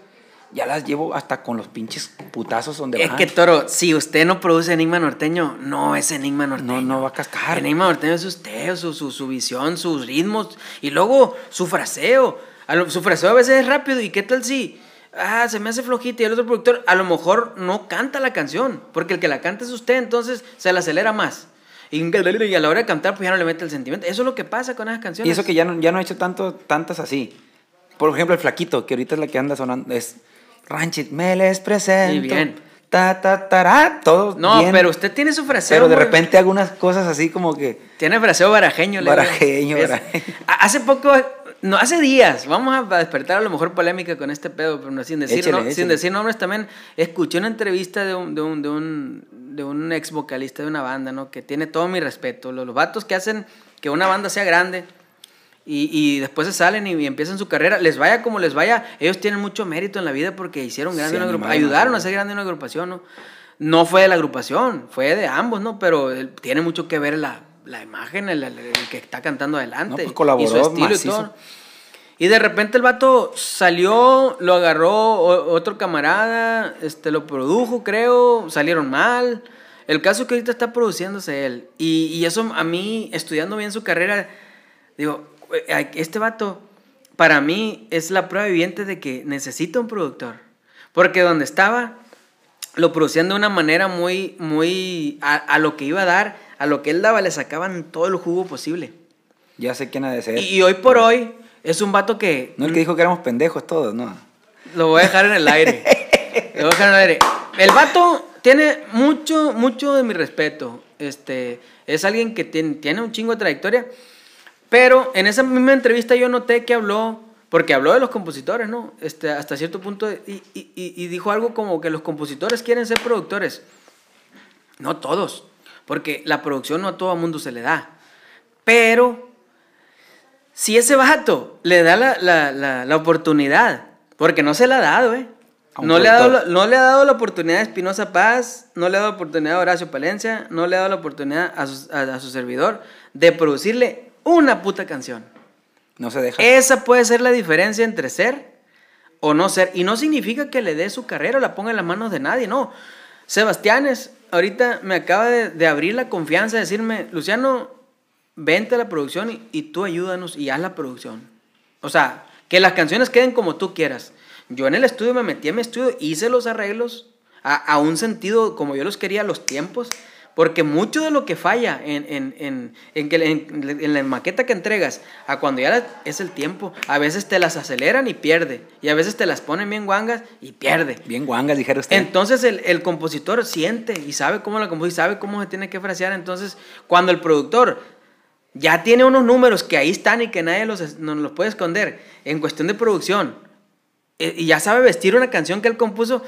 ya las llevo hasta con los pinches putazos donde Es van. que, Toro, si usted no produce Enigma Norteño, no es Enigma Norteño. No, no va a cascar. Enigma Norteño es usted, su, su, su visión, sus ritmos y luego su fraseo. A lo- su fraseo a veces es rápido y qué tal si, ah, se me hace flojita y el otro productor a lo mejor no canta la canción, porque el que la canta es usted, entonces se la acelera más. Y y a la hora de cantar, pues ya no le mete el sentimiento. Eso es lo que pasa con esas canciones. Y eso que ya no, ya no he hecho tanto, tantas así. Por ejemplo, el flaquito, que ahorita es la que anda sonando, es Ranchit, me les presento. Sí, bien. Ta, ta, tará, todo No, bien. pero usted tiene su fraseo. Pero de muy- repente hago unas cosas así como que... Tiene fraseo barajeño. Barajeño, Es- barajeño. Hace poco, no, hace días, vamos a a despertar a lo mejor polémica con este pedo, pero no, sin, decir, Échale, no- échale. sin decir nombres también. Escuché una entrevista de un, de un, de un, de un ex vocalista de una banda, ¿no? Que tiene todo mi respeto. Los, los vatos que hacen que una banda sea grande y, y después se salen y, y empiezan su carrera, les vaya como les vaya, ellos tienen mucho mérito en la vida porque hicieron grande Se una agrupación, ayudaron a hacer grande una agrupación, ¿no? No fue de la agrupación, fue de ambos, ¿no? Pero eh, tiene mucho que ver la, la imagen, el, el- el que está cantando adelante. No, pues, y colaboró su estilo y macizo. todo. Y de repente el vato salió, lo agarró otro camarada, este, lo produjo, creo, salieron mal. El caso es que ahorita está produciéndose él. Y, y eso a mí, estudiando bien su carrera, digo, "Güey, este vato, para mí, es la prueba viviente de que necesita un productor. Porque donde estaba, lo producían de una manera muy, muy, a, a lo que iba a dar, a lo que él daba, le sacaban todo el jugo posible. Ya sé quién ha de ser. Y, y hoy por hoy, es un vato que... No el que dijo que éramos pendejos todos, ¿no? Lo voy a dejar en el aire. Lo voy a dejar en el aire. El vato tiene mucho, mucho de mi respeto. Este, es alguien que tiene, tiene un chingo de trayectoria. Pero en esa misma entrevista yo noté que habló, porque habló de los compositores, ¿no? Este, hasta cierto punto, y, y- y- dijo algo como que los compositores quieren ser productores. No todos, porque la producción no a todo el mundo se le da. Pero si ese vato le da la, la- la- la oportunidad, porque no se la ha dado, ¿eh? No le, ha dado, no le ha dado la oportunidad a Espinosa Paz, no le ha dado la oportunidad a Horacio Palencia, no le ha dado la oportunidad a su, a- a su servidor de producirle una puta canción. No se deja. Esa puede ser la diferencia entre ser o no ser. Y no significa que le dé su carrera o la ponga en las manos de nadie, no. Sebastianes, ahorita me acaba de, de abrir la confianza, de decirme, Luciano, vente a la producción y, y tú ayúdanos y haz la producción. O sea, que las canciones queden como tú quieras. Yo en el estudio me metí en mi estudio, hice los arreglos a, a un sentido como yo los quería, los tiempos, porque mucho de lo que falla en, en, en, en, que- la maqueta que entregas a cuando ya la- es el tiempo, a veces te las aceleran y pierde, y a veces te las ponen bien guangas y pierde. Bien guangas, dijera usted. Entonces el, el compositor siente y sabe cómo la compuso y sabe cómo se tiene que frasear. Entonces, cuando el productor ya tiene unos números que ahí están y que nadie los, no los puede esconder en cuestión de producción, eh, y ya sabe vestir una canción que él compuso,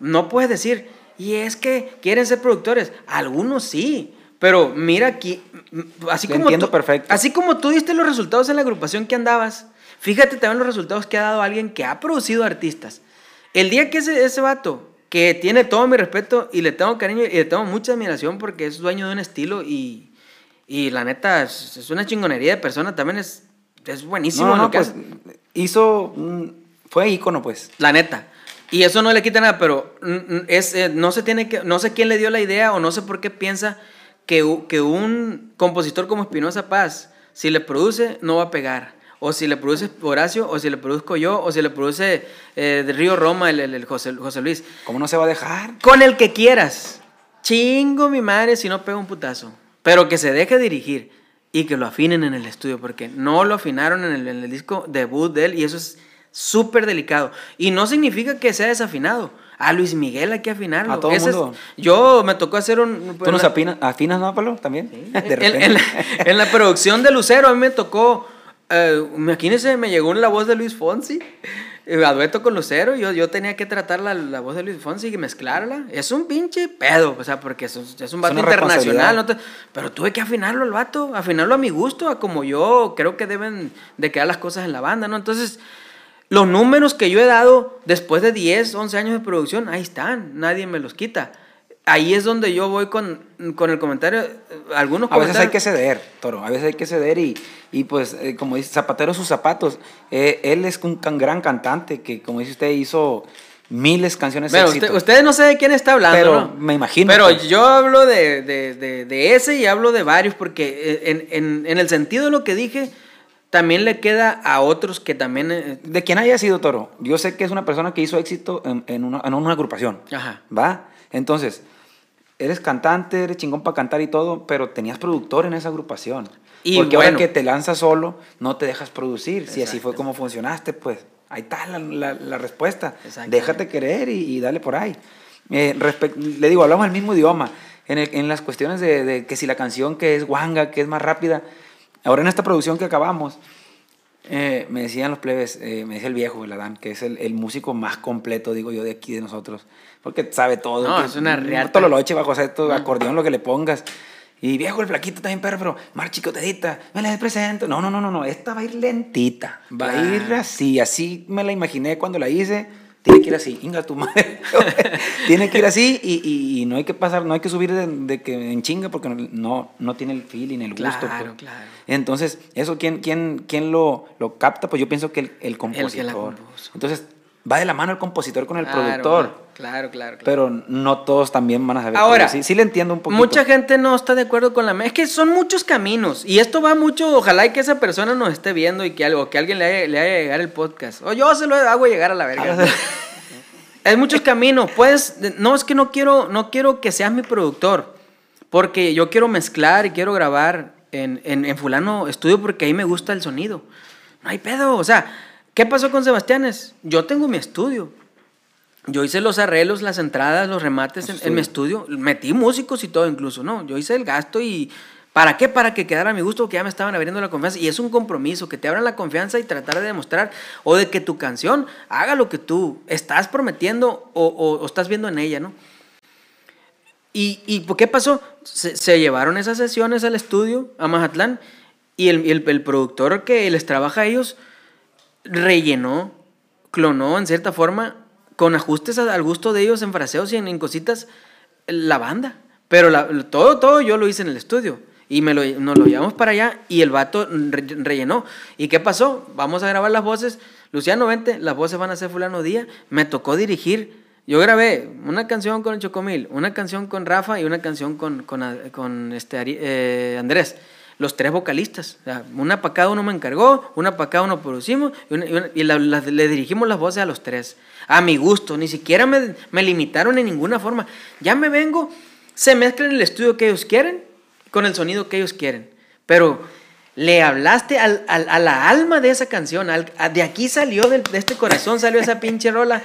no puedes decir, y es que quieren ser productores. Algunos sí, pero mira aquí, m- así Te como entiendo tú, perfecto. así como tú diste los resultados en la agrupación que andabas, fíjate también los resultados que ha dado alguien que ha producido artistas. El día que ese, ese vato, que tiene todo mi respeto y le tengo cariño y le tengo mucha admiración porque es dueño de un estilo y, y la neta es, es una chingonería de persona, también es, es buenísimo no, no, lo que pues hace. hizo. fue ícono, pues. La neta. Y eso no le quita nada, pero mm, mm, es, eh, no se tiene que, no sé quién le dio la idea o no sé por qué piensa que, que un compositor como Espinosa Paz, si le produce, no va a pegar. o si le produce Horacio, o si le produzco yo, o si le produce eh, de Río Roma el, el- el José, José Luis. ¿Cómo no se va a dejar? Con el que quieras. Chingo mi madre si no pega un putazo. Pero que se deje dirigir y que lo afinen en el estudio, porque no lo afinaron en el, en el disco debut de él y eso es súper delicado. Y no significa que sea desafinado. A Luis Miguel hay que afinarlo. A todo Ese es- mundo. yo me tocó hacer un... ¿Tú nos afinas, afinas no, Pablo? ¿También? De en, repente. en la, en la producción de Lucero a mí me tocó, eh, imagínense, me llegó la voz de Luis Fonsi, eh, a dueto con Lucero, yo, yo tenía que tratar la, la voz de Luis Fonsi y mezclarla. Es un pinche pedo, o sea, porque es, un- es un vato internacional, responsabilidad. no te- pero tuve que afinarlo al vato, afinarlo a mi gusto, a como yo creo que deben de quedar las cosas en la banda, ¿no? Entonces... Los números que yo he dado después de 10, 11 años de producción, ahí están, nadie me los quita. Ahí es donde yo voy con, con el comentario, eh, algunos A veces hay que ceder, Toro. A veces hay que ceder y, y pues, eh, como dice, zapatero sus zapatos. Eh, él es un can- gran cantante que, como dice usted, hizo miles canciones de Bueno, éxito. usted, ustedes no sé de quién está hablando, Pero ¿no? me imagino, Pero pues. yo hablo de, de- de- de ese y hablo de varios, porque en, en- en el sentido de lo que dije, también le queda a otros que también... eh, De quien haya sido Toro, yo sé que es una persona que hizo éxito en, en una, en una agrupación. Ajá. ¿Va? Entonces, eres cantante, eres chingón para cantar y todo, pero tenías productor en esa agrupación. Y Porque bueno. ahora que te lanzas solo, no te dejas producir. Si así fue como funcionaste, pues ahí está la, la- la respuesta. Déjate querer y, y dale por ahí. Eh, le digo, hablamos el mismo idioma. En, el- en las cuestiones de, de que si la canción que es guanga, que es más rápida. Ahora en esta producción que acabamos, eh, me decían los plebes, eh, me decía el viejo, el Adán, que es el, el músico más completo, digo yo, de aquí de nosotros. Porque sabe todo. No, es una riata. tololoche, bajo esto, acordeón, lo que le pongas. Y viejo, el flaquito también, perro, pero más chicotedita, me la presento. No, no, no, no, no, esta va a ir lentita. Va a ir así, así me la imaginé cuando la hice. Tiene que ir así, inga tu madre. tiene que ir así y, y- y no hay que pasar, no hay que subir de, de que en chinga porque no, no tiene el feeling, el gusto. Claro, pues. claro. Entonces, ¿eso quién, quién, quién lo, lo capta? Pues yo pienso que el, el compositor. compuso. Entonces, va de la mano el compositor con el Claro, productor. Claro, claro, claro. Pero no todos también van a saber. Ahora, sí, sí le entiendo un poquito. Mucha gente no está de acuerdo con la... me- Es que son muchos caminos. Y esto va mucho... Ojalá y que esa persona nos esté viendo y que algo, que alguien le haya, le haya llegar el podcast. O yo se lo hago llegar a la verga. Ah, Hay muchos caminos. Puedes... No, es que no quiero, no quiero que seas mi productor. Porque yo quiero mezclar y quiero grabar en, en, en fulano estudio porque ahí me gusta el sonido. No hay pedo. O sea, ¿qué pasó con Sebastianes? Yo tengo mi estudio. Yo hice los arreglos, las entradas, los remates en, en mi estudio. Metí músicos y todo incluso, ¿no? Yo hice el gasto y... ¿Para qué? Para que quedara a mi gusto, porque ya me estaban abriendo la confianza. Y es un compromiso, que te abran la confianza y tratar de demostrar o de que tu canción haga lo que tú estás prometiendo o, o- o estás viendo en ella, ¿no? ¿Y, y qué pasó? Se, se llevaron esas sesiones al estudio, a Mazatlán, y el, el- el productor que les trabaja a ellos rellenó, clonó en cierta forma, con ajustes al gusto de ellos en fraseos y en, en cositas, la banda. Pero la- todo, todo yo lo hice en el estudio. Y me lo, nos lo llevamos para allá y el vato re- rellenó. ¿Y qué pasó? Vamos a grabar las voces. Luciano, vente, las voces van a ser fulano día. Me tocó dirigir. Yo grabé una canción con el Chocomil, una canción con Rafa y una canción con, con, con este eh, Andrés. Los tres vocalistas. O sea, una para cada uno me encargó, una para cada uno producimos y, una- y una- y la- la- le dirigimos las voces a los tres. A mi gusto. Ni siquiera me, me limitaron en ninguna forma. Ya me vengo, se mezclan en el estudio que ellos quieren con el sonido que ellos quieren. Pero le hablaste al- al- a la alma de esa canción. al- a- de aquí salió, de, este corazón salió esa pinche rola.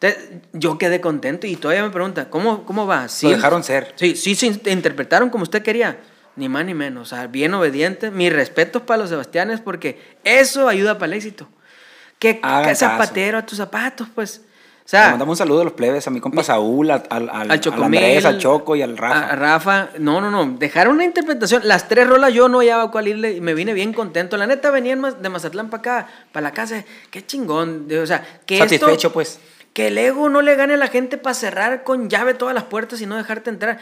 Entonces, yo quedé contento y todavía me pregunta, ¿cómo, cómo va? Lo dejaron ser. Sí, sí, sí, te interpretaron como usted quería. Ni más ni menos. O sea, bien obediente. Mis respetos para los Sebastianes porque eso ayuda para el éxito. Que, que zapatero a tus zapatos, pues. O Le sea, mandamos un saludo a los plebes, a mi compa Saúl, al, al, al, al al Chocomil, Andrés, al Choco y al Rafa. a Rafa, no, no, no. Dejaron una interpretación. Las tres rolas yo no hallaba cuál irle y me vine bien contento. La neta venían de Mazatlán para acá, para la casa. Qué chingón. O sea, que Satisfecho, esto- pues. Que el ego no le gane a la gente para cerrar con llave todas las puertas y no dejarte entrar.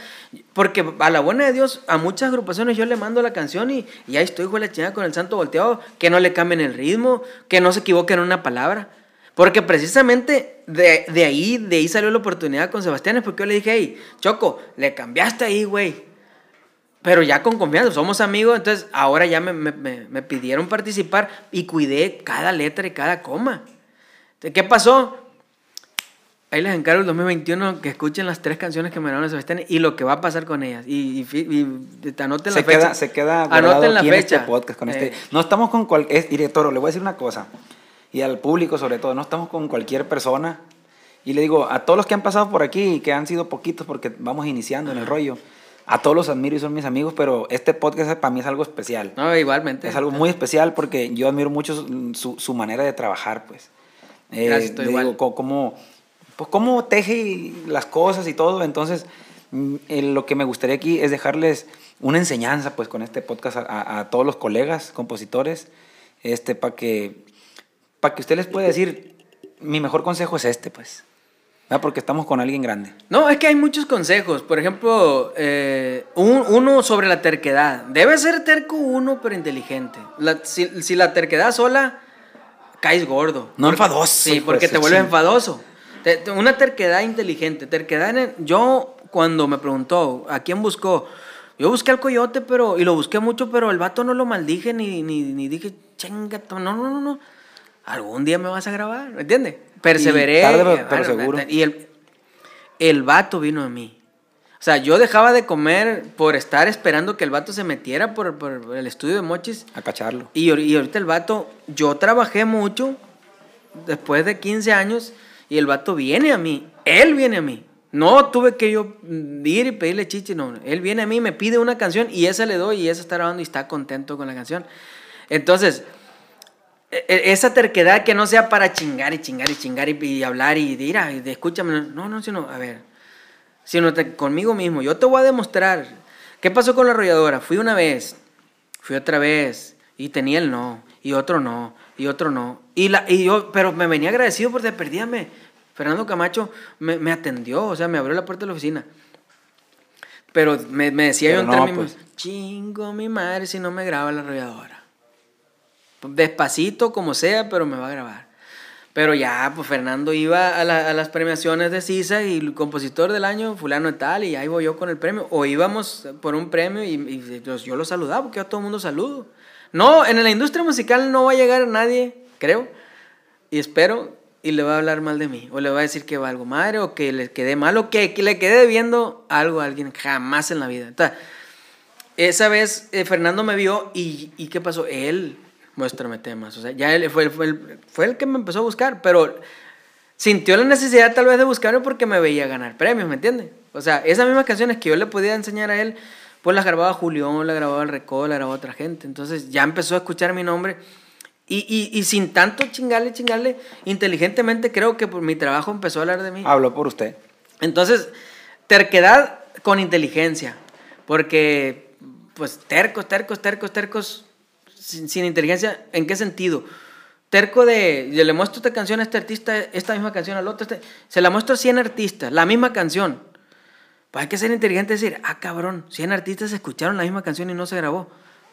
Porque a la buena de Dios, a muchas agrupaciones yo le mando la canción y, y ahí estoy, hijo de la chingada, con el santo volteado. Que no le cambien el ritmo, que no se equivoquen en una palabra. Porque precisamente de, de ahí, de ahí salió la oportunidad con Sebastián, porque yo le dije, hey, Choco, le cambiaste ahí, güey. pero ya con confianza, somos amigos, entonces ahora ya me, me- me- pidieron participar y cuidé cada letra y cada coma. ¿Qué pasó? Ahí les encargo el 2021 que escuchen las tres canciones que me ganaron Sebastián y lo que va a pasar con ellas. Y, y, y te anoten la se fecha. queda, se queda Anoten la en fecha. este podcast con este. Eh, No estamos con cual, es, mire, Toro, le voy a decir una cosa. Y al público sobre todo, no estamos con cualquier persona. Y le digo, a todos los que han pasado por aquí, que han sido poquitos porque vamos iniciando en el rollo, a todos los admiro y son mis amigos, pero este podcast para mí es algo especial. No, igualmente. Es algo muy especial porque yo admiro mucho su, su- manera de trabajar, pues. Eh, Gracias, le igual. digo, cómo, pues, cómo teje las cosas y todo. Entonces, mm, eh, lo que me gustaría aquí es dejarles una enseñanza, pues, con este podcast a, a- todos los colegas, compositores, este, para que, para que usted les pueda decir, mi mejor consejo es este, pues. ¿verdad? Porque estamos con alguien grande. No, es que hay muchos consejos. Por ejemplo, eh, un- uno sobre la terquedad. Debe ser terco uno, pero inteligente. La- si, si la terquedad sola, caes gordo. No Porque- enfadoso, Sí, hijo porque de te su vuelves ching- enfadoso. Una terquedad inteligente. Terquedad en el- yo, cuando me preguntó, ¿a quién buscó? Yo busqué al coyote, pero, y lo busqué mucho, pero el vato no lo maldije ni, ni, ni dije, chinga, no, no, no, no. Algún día me vas a grabar, ¿me entiendes? Perseveré. tarde, pero- y, pero seguro. Y el, el vato vino a mí. O sea, yo dejaba de comer por estar esperando que el vato se metiera por, por el estudio de Mochis. A cacharlo. Y, y ahorita el vato, yo trabajé mucho después de 15 años y el vato viene a mí. Él viene a mí. No tuve que yo ir y pedirle chichi, no. Él viene a mí, me pide una canción y esa le doy y esa está grabando y está contento con la canción. Entonces, e- e- esa terquedad que no sea para chingar y chingar y chingar y, y hablar y de ir a, y de escúchame. No, no, sino, a ver, sino te- conmigo mismo. Yo te voy a demostrar. ¿Qué pasó con la arrolladora? Fui una vez, fui otra vez y tenía el no, y otro no, y otro no. Y, la, y yo, pero me venía agradecido porque perdíame. Fernando Camacho me, me atendió, o sea, me abrió la puerta de la oficina. Pero me, me decía Pero yo entre no, mismo, pues. chingo mi madre si no me graba la arrolladora. Despacito, como sea, pero me va a grabar. Pero ya, pues Fernando iba a, la- a las premiaciones de CISA y el compositor del año, fulano de tal, y ahí voy yo con el premio. O íbamos por un premio y, y los- yo lo saludaba, porque yo a todo el mundo saludo. No, en la industria musical no va a llegar nadie, creo, y espero, y le va a hablar mal de mí. O le va a decir que valgo madre, o que le quedé mal, o que, le quedé debiendo algo a alguien, jamás en la vida. Esa vez eh, Fernando me vio y, y ¿qué pasó? Él, muéstrame temas. O sea, ya él fue, fue, el, fue el que me empezó a buscar, pero sintió la necesidad tal vez de buscarme porque me veía ganar premios, ¿me entiendes? O sea, esas mismas canciones que yo le podía enseñar a él, pues las grababa Julián, las grababa el Recol, las grababa otra gente. Entonces ya empezó a escuchar mi nombre. Y, y, y sin tanto chingarle, chingarle, inteligentemente creo que por mi trabajo empezó a hablar de mí. Habló por usted. Entonces, terquedad con inteligencia. Porque, pues, tercos, tercos, tercos, tercos, sin, sin inteligencia, ¿en qué sentido? Terco de, yo le muestro esta canción a este artista, esta misma canción al otro, este- se la muestro a 100 artistas, la misma canción. Pues hay que ser inteligente y decir, ah, cabrón, 100 artistas escucharon la misma canción y no se grabó.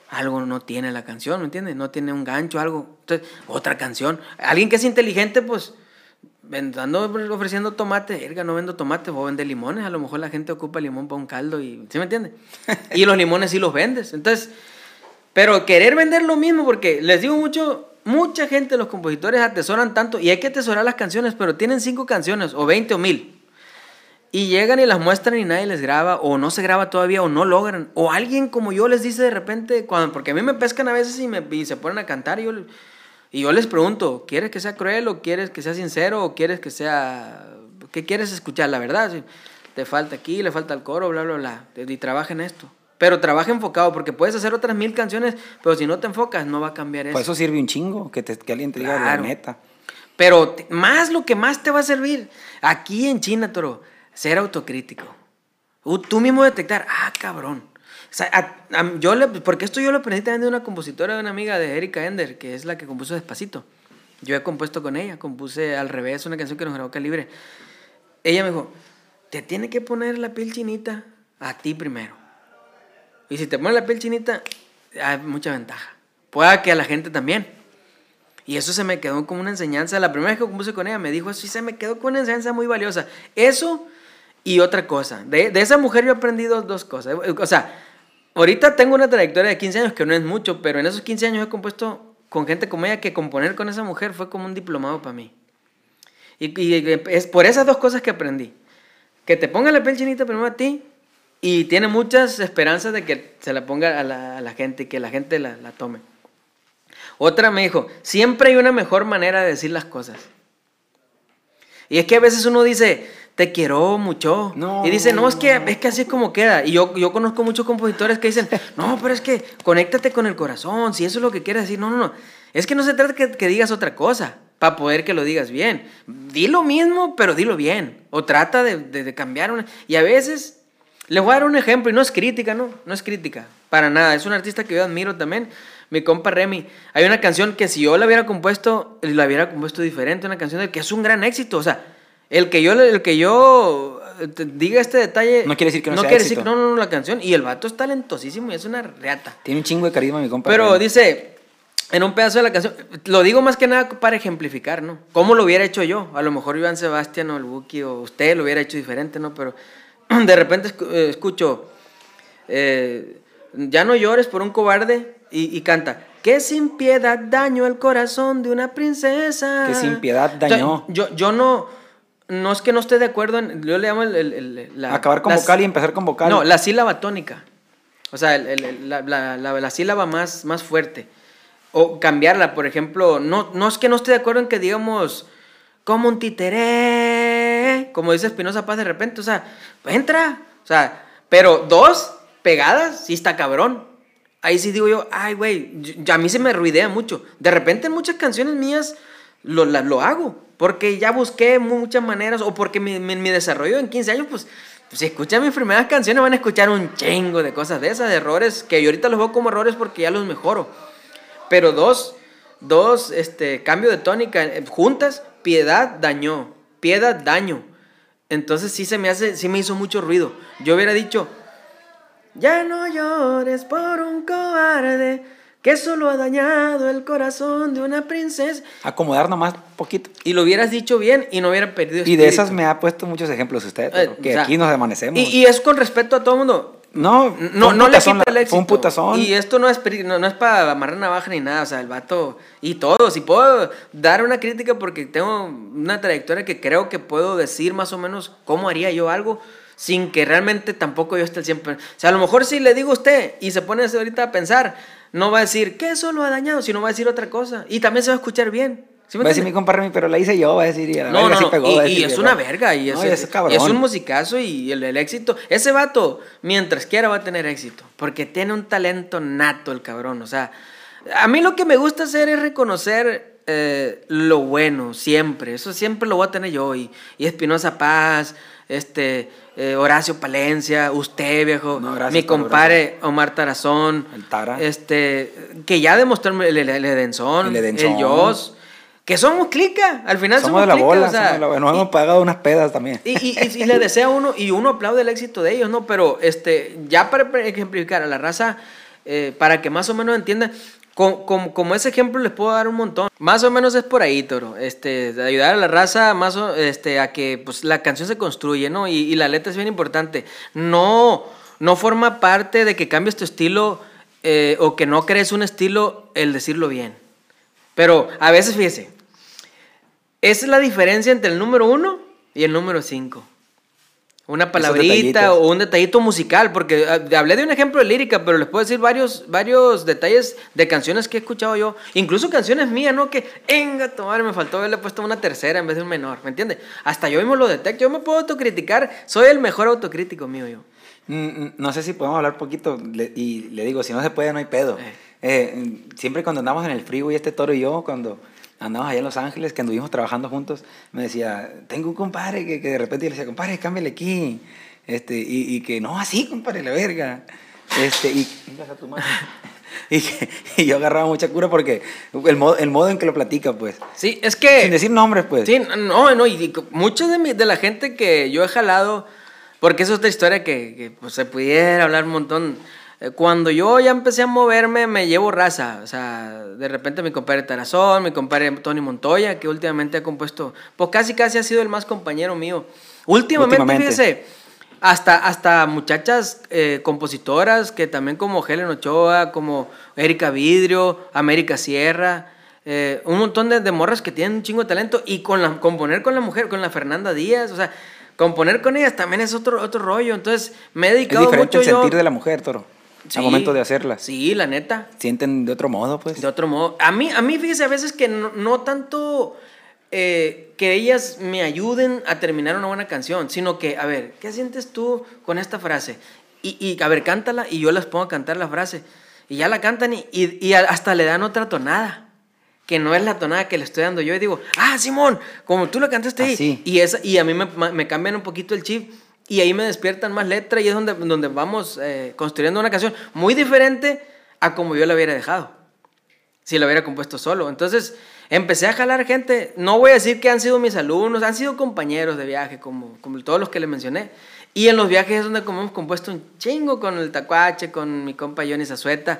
Algo no tiene la canción, ¿me entiendes? No tiene un gancho, algo. Entonces, otra canción. Alguien que es inteligente, pues, ando ofreciendo tomate, erga, no vendo tomate, voy a vender limones. A lo mejor la gente ocupa limón para un caldo y, ¿sí me entiendes? y los limones sí los vendes. Entonces, pero querer vender lo mismo, porque les digo mucho, mucha gente, los compositores atesoran tanto, y hay que atesorar las canciones, pero tienen cinco canciones, o 20 o mil. Y llegan y las muestran y nadie les graba, o no se graba todavía, o no logran. O alguien como yo les dice de repente, cuando, porque a mí me pescan a veces y, me, y se ponen a cantar, y yo, y yo les pregunto, ¿quieres que sea cruel, o quieres que sea sincero, o quieres que sea... ¿Qué quieres escuchar? La verdad, te falta aquí, le falta el coro, bla, bla, bla. Y trabaja en esto. Pero trabaja enfocado, porque puedes hacer otras mil canciones, pero si no te enfocas, no va a cambiar eso. Por eso sirve un chingo, que, te- que alguien te diga Claro. la neta. Pero te- más lo que más te va a servir aquí en China, Toro, ser autocrítico. Tú mismo detectar, ah, cabrón. O sea, a- a- yo le, porque esto yo lo aprendí también de una compositora, de una amiga de Erika Ender, que es la que compuso Despacito. Yo he compuesto con ella, compuse al revés una canción que nos grabó Calibre. Ella me dijo, te tiene que poner la piel chinita a ti primero. Y si te pones la piel chinita, hay mucha ventaja. Pueda que a la gente también. Y eso se me quedó como una enseñanza. La primera vez que compuse con ella me dijo eso y se me quedó como una enseñanza muy valiosa. Eso y otra cosa. De, esa mujer yo he aprendido dos cosas. O sea, ahorita tengo una trayectoria de 15 años que no es mucho, pero en esos 15 años he compuesto con gente como ella que componer con esa mujer fue como un diplomado para mí. Y, es por esas dos cosas que aprendí. Que te ponga la piel chinita primero a ti y tiene muchas esperanzas de que se la ponga a la, gente y que la gente la tome. Otra me dijo, siempre hay una mejor manera de decir las cosas. Y es que a veces uno dice, te quiero mucho. No, y dice, no, es que, es que así es como queda. Y yo, yo conozco muchos compositores que dicen, no, pero es que conéctate con el corazón, si eso es lo que quieres decir. No, no, no. Es que no se trata que, que digas otra cosa para poder que lo digas bien. Di lo mismo, pero dilo bien. O trata de, de- de cambiar una. Y a veces, les voy a dar un ejemplo, y no es crítica, ¿no? No es crítica, para nada. Es un artista que yo admiro también, mi compa Remy. Hay una canción que si yo la hubiera compuesto, la hubiera compuesto diferente, una canción que es un gran éxito. O sea, el que yo, el que yo eh, diga este detalle. No quiere decir que no sea quiere éxito. decir, no, no, no, la canción. Y el vato es talentosísimo y es una reata. Tiene un chingo de carisma mi compa. Pero dice, en un pedazo de la canción, lo digo más que nada para ejemplificar, ¿no? ¿Cómo lo hubiera hecho yo? A lo mejor Iván Sebastián o el Buki o usted lo hubiera hecho diferente, ¿no? Pero de repente eh, escucho, eh, ya no llores por un cobarde y, y canta, que sin piedad daño el corazón de una princesa. Que sin piedad O sea, dañó. Yo, yo no, no es que no esté de acuerdo en, yo le llamo el... el- el- la- Acabar con vocal y empezar con vocal. No, la sílaba tónica. O sea, el- la, la- la- la sílaba más, más fuerte. O cambiarla, por ejemplo, no, no es que no esté de acuerdo en que digamos, como un títere, como dice Espinosa Paz de repente, o sea, entra, o sea, pero dos pegadas, sí está cabrón. Ahí sí digo yo, ay, güey, a mí se me ruidea mucho. De repente en muchas canciones mías lo, la- lo hago, porque ya busqué muchas maneras, o porque mi, mi- mi desarrollo en 15 años, pues, pues, si escuchan mis primeras canciones van a escuchar un chingo de cosas de esas, de errores, que yo ahorita los veo como errores porque ya los mejoro. Pero dos, dos, este, cambio de tónica eh, juntas, piedad dañó, piedad daño. Entonces sí se me hace, sí me hizo mucho ruido. Yo hubiera dicho, ya no llores por un cobarde que solo ha dañado el corazón de una princesa. Acomodar nomás poquito. Y lo hubieras dicho bien y no hubiera perdido Y de espíritu. esas me ha puesto muchos ejemplos usted, Eh, que o sea, aquí nos amanecemos. Y, y es con respeto a todo el mundo. no, No, no le quita el éxito. Fue un putazón. Y esto no es, no, no es para amarrar navaja ni nada. O sea, el vato y todo. Si puedo dar una crítica porque tengo una trayectoria que creo que puedo decir más o menos cómo haría yo algo sin que realmente tampoco yo esté al 100%. O sea, a lo mejor si le digo a usted y se pone ahorita a pensar, no va a decir que eso lo ha dañado, sino va a decir otra cosa. Y también se va a escuchar bien. ¿Sí me Va a decir mi compa Remy, pero la hice yo, va a decir. Y a la No, verga no, sí no. pegó, y, es una verga. Y es, No, y es y cabrón. es un musicazo y el, el éxito. Ese vato, mientras quiera, va a tener éxito. Porque tiene un talento nato el cabrón. O sea, a mí lo que me gusta hacer es reconocer eh, lo bueno, siempre. Eso siempre lo voy a tener yo. Y, y Espinosa Paz, este, eh, Horacio Palencia, usted, viejo. No, gracias mi compadre Omar Tarazón. El Tara. Este, que ya demostró el, el, el Edenzón, El. Que somos clica, al final Somos somos, de la clica, bola, o sea, somos de la bola. Nos y- hemos pagado unas pedas también. y, y, y- y le desea a uno, y uno aplaude el éxito de ellos, ¿no? Pero este, ya para ejemplificar a la raza, eh, para que más o menos entiendan, co- com- como ese ejemplo les puedo dar un montón. Más o menos es por ahí, Toro. Este, ayudar a la raza más o- este, a que pues, la canción se construye, ¿no? Y, y la letra es bien importante. No, no forma parte de que cambies tu estilo eh, o que no crees un estilo el decirlo bien. Pero a veces, fíjese, esa es la diferencia entre el número uno y el número cinco. Una palabrita o un detallito musical, porque ah, hablé de un ejemplo de lírica, pero les puedo decir varios, varios detalles de canciones que he escuchado yo, incluso canciones mías, ¿no? Que, venga, tomar, me faltó haberle puesto una tercera en vez de un menor, ¿me entiendes? Hasta yo mismo lo detecto, yo me puedo autocriticar, soy el mejor autocrítico mío yo. Mm, mm, No sé si podemos hablar poquito le- y le digo, si no se puede, no hay pedo. Eh. Eh, siempre cuando andamos en el freeway, este toro y yo, cuando andamos allá en Los Ángeles, que anduvimos trabajando juntos, me decía, tengo un compadre que, que de repente le decía, compadre, cámbiale aquí. Este, y, y que, no, así, compadre, la verga. Este, y, y, que- y yo agarraba mucha cura porque el modo, el modo en que lo platica, pues. Sí, es que... Sin decir nombres, pues. Sí, no, no, y mucha de, mi- de la gente que yo he jalado, porque es otra historia que, que, pues, se pudiera hablar un montón. Eh, Cuando yo ya empecé a moverme, me llevo raza. O sea, de repente mi compadre Tarazón, mi compadre Tony Montoya, que últimamente ha compuesto, pues casi casi ha sido el más compañero mío. Últimamente, Últimamente. fíjese, Hasta, hasta muchachas eh, compositoras que también como Helen Ochoa, como Erika Vidrio, América Sierra, eh, un montón de, de morras que tienen un chingo de talento y con la, componer con la mujer, con la Fernanda Díaz, o sea, componer con ellas también es otro, otro rollo. Entonces me he Es dedicado diferente mucho el yo- sentir de la mujer, Toro. Sí, Al momento de hacerlas. Sí, la neta. Sienten de otro modo, pues. De otro modo. A mí, a mí fíjese a veces que no, no tanto eh, que ellas me ayuden a terminar una buena canción, sino que, a ver, ¿qué sientes tú con esta frase? Y, y, a ver, cántala y yo las pongo a cantar la frase. Y ya la cantan y, y- y hasta le dan otra tonada, que no es la tonada que le estoy dando yo. Y digo, ah, Simón, como tú la cantaste ahí. Así. Y, esa, y a mí me, me cambian un poquito el chip y ahí me despiertan más letra y es donde, donde vamos eh, construyendo una canción muy diferente a como yo la hubiera dejado si lo hubiera compuesto solo. Entonces empecé a jalar gente. No voy a decir que han sido mis alumnos, han sido compañeros de viaje, como, como todos los que le mencioné. Y en los viajes es donde hemos compuesto un chingo con el tacuache, con mi compa Johnny Zazueta.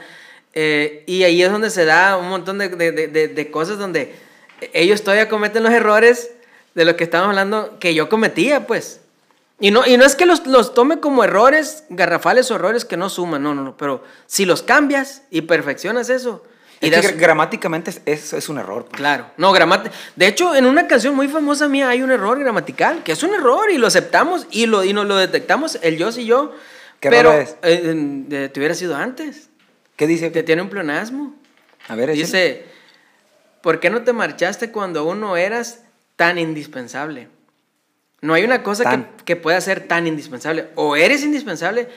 Eh, y ahí es donde se da un montón de- de- de- de cosas donde ellos todavía cometen los errores de los que estamos hablando que yo cometía, pues. Y no, y no es que los, los tome como errores garrafales o errores que no suman, no, no, no. Pero si los cambias y perfeccionas eso. Y Es que das- gra- gramáticamente es, es, es un error. pues. Claro, no, gramática. De hecho, en una canción muy famosa mía hay un error gramatical, que es un error y lo aceptamos y, lo, y nos lo detectamos, el yo y yo. ¿Qué pero error es? eh, te hubiera sido antes. ¿Qué dice? Que tiene un pleonasmo. A ver. Dice, ¿por qué no te marchaste cuando aún no eras tan indispensable? No hay una cosa que, que pueda ser tan indispensable. O eres indispensable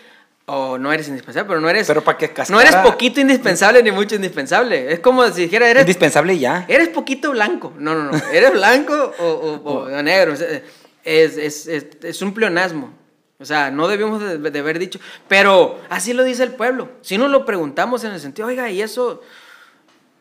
o no eres indispensable, pero no eres... Pero para que No eres cascara- poquito indispensable ni mucho indispensable. Es como si dijera, eres Indispensable ya. Eres poquito blanco. No, no, no. Eres blanco o, o- o- negro. Es, es, es- es un pleonasmo. O sea, no debíamos de, de haber dicho. Pero así lo dice el pueblo. Si nos lo preguntamos en el sentido, oiga, y eso.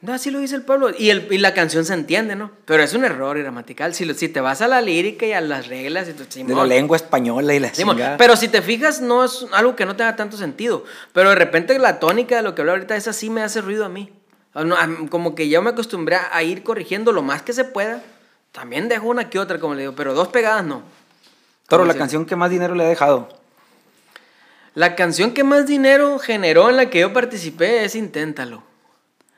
No, así lo dice el pueblo. Y, el, y la canción se entiende, ¿no? Pero es un error gramatical. Si, lo- si te vas a la lírica y a las reglas. Y tú, De la lengua española y la chingada. pero si te fijas, no es algo que no tenga tanto sentido. Pero de repente la tónica de lo que hablo ahorita, esa sí me hace ruido a mí. Como que ya me acostumbré a ir corrigiendo lo más que se pueda. También dejo una que otra, como le digo, pero dos pegadas no. Toro, la canción que más dinero le ha dejado. La canción que más dinero generó en la que yo participé es Inténtalo.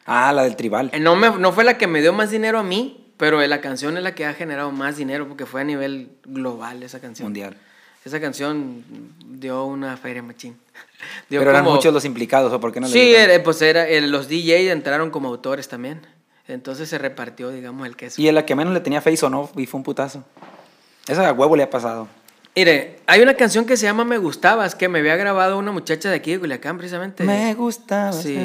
Ah, la del tribal. Eh, No, me, no fue la que me dio más dinero a mí, pero la canción es la que ha generado más dinero porque fue a nivel global esa canción. Mundial. Esa canción dio una feria machín. Dio Pero eran como- muchos los implicados, ¿o por qué no Sí, era- pues era, el- los DJ entraron como autores también. Entonces se repartió, digamos, el queso. Y en la que menos le tenía face o no, y fue un putazo. Esa a huevo le ha pasado. Mire, hay una canción que se llama Me Gustabas, que me había grabado una muchacha de aquí de Culiacán, precisamente. Me gustaba. Sí.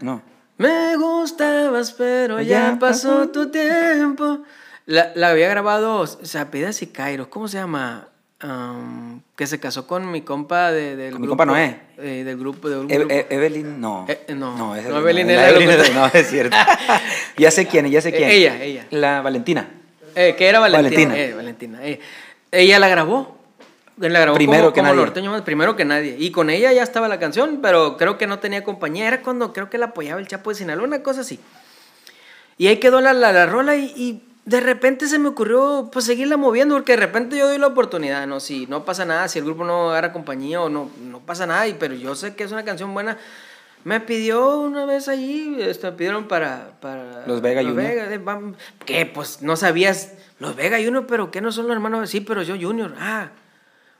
No. Me gustabas, pero ya, Ya pasó pasó. tu tiempo. La, la había grabado Sapidas y Kairos, ¿cómo se llama? Am, que se casó con mi compa de, del Con mi grupo. compa Noé. eh, del grupo. De un E- grupo. e- Evelyn, no. Eh, no. No, No, es- Evelyn la era Evelyn es- No, es cierto. ya sé quién, ya sé quién. Eh, ella, ella. La Valentina. Eh, que era Valentina. Valentina. Eh, Valentina. eh. Ella la grabó. La grabó Primero como, que como nadie. norteño más, primero que nadie. Y con ella ya estaba la canción, pero creo que no tenía compañía. Era cuando creo que la apoyaba el Chapo de Sinaloa, una cosa así. Y ahí quedó la, la, la rola y, y de repente se me ocurrió pues seguirla moviendo, porque de repente yo doy la oportunidad, ¿no? Si no pasa nada, si el grupo no agarra compañía o no, no pasa nada, y, pero yo sé que es una canción buena. Me pidió una vez allí, este, me pidieron para, para Los Vega Junior. eh, vam- ¿Qué? Pues no sabías, los Vega Junior, pero ¿qué no son los hermanos? Sí, pero yo Junior, ah.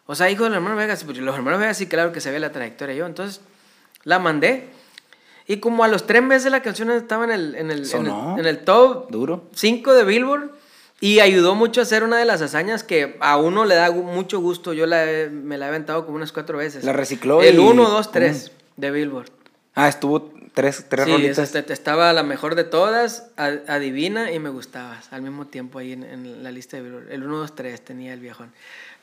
O sea, hijo de los hermanos Vega, sí, pues, los hermanos Vega sí, claro que se ve la trayectoria yo. Entonces, la mandé. Y como a los tres meses la canción estaba en el, en el, en el, en el top Duro. 5 de Billboard. Y ayudó mucho a hacer una de las hazañas que a uno le da mucho gusto. Yo la he- me la he aventado como unas cuatro veces. La recicló El y- 1, 2, 3 de Billboard. Ah, estuvo tres, tres Sí, rolitas. este- estaba la mejor de todas, Adivina y Me Gustabas, al mismo tiempo ahí en, en la lista de Billboard. El 1, 2, 3 tenía el viejón.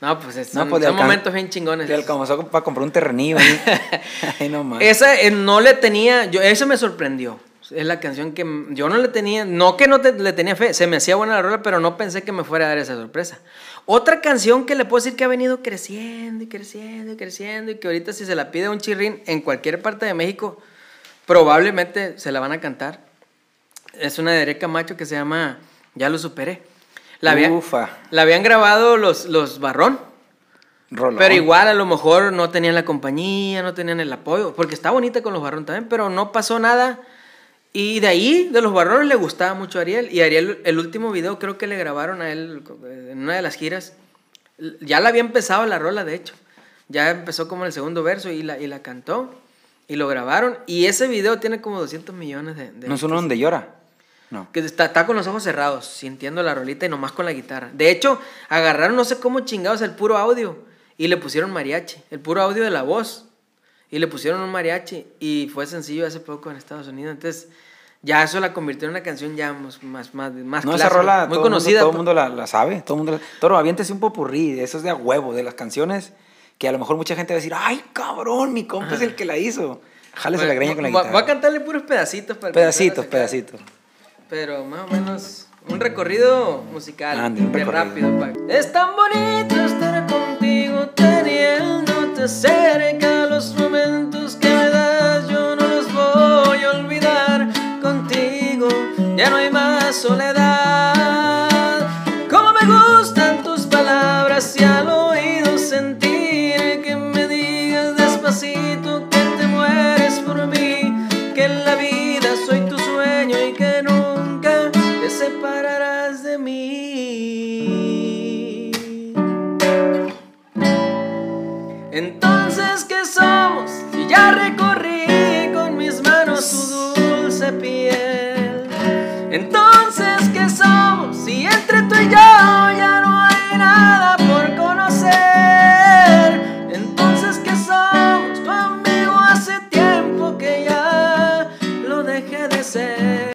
No, pues es- No, son, pues, son momentos bien chingones. Le alcanzó para comprar un terrenillo ahí. Ay, no más. Esa eh, no le tenía, yo, eso me sorprendió. Es la canción que yo no le tenía, no que no te- le tenía fe, se me hacía buena la rola, pero no pensé que me fuera a dar esa sorpresa. Otra canción que le puedo decir que ha venido creciendo y creciendo y creciendo y que ahorita si se la pide a un chirrín en cualquier parte de México, probablemente se la van a cantar. Es una de Erika Macho que se llama Ya lo superé. La, había- Ufa. la habían grabado los, los Barrón. Rolón. Pero igual a lo mejor no tenían la compañía, no tenían el apoyo, porque está bonita con los Barrón también, pero no pasó nada. Y de ahí, de los Barrones, le gustaba mucho a Ariel. Y Ariel, el último video creo que le grabaron a él en una de las giras. Ya la había empezado la rola, de hecho. Ya empezó como en el segundo verso y la, y la cantó. Y lo grabaron. Y ese video tiene como 200 millones de... de ¿No es uno donde llora? No. que está, está con los ojos cerrados, sintiendo la rolita y nomás con la guitarra. De hecho, agarraron no sé cómo chingados el puro audio y le pusieron mariachi, el puro audio de la voz. Y le pusieron un mariachi y fue sencillo hace poco en Estados Unidos. Entonces, ya eso la convirtió en una canción ya más, más, más, más No, esa clásica, rola muy todo el mundo- conocida. todo el mundo la, la sabe. Todo el mundo la- Toro, aviéntese un popurrí. Eso es de a huevo, de las canciones que a lo mejor mucha gente va a decir, ay, cabrón, mi compa es el que la hizo. Jálese la greña con la guitarra. Voy a cantarle puros pedacitos para Pedacitos, pedacitos. Pero más o menos un recorrido musical. Ande, un de recorrido. rápido. pa- Es tan bonito estar contigo teniéndote cerca. Los momentos que me das yo no los voy a olvidar. Contigo ya no hay más soledad. Y yo ya no hay nada por conocer. Entonces, ¿qué somos? Tu amigo hace tiempo que ya lo dejé de ser.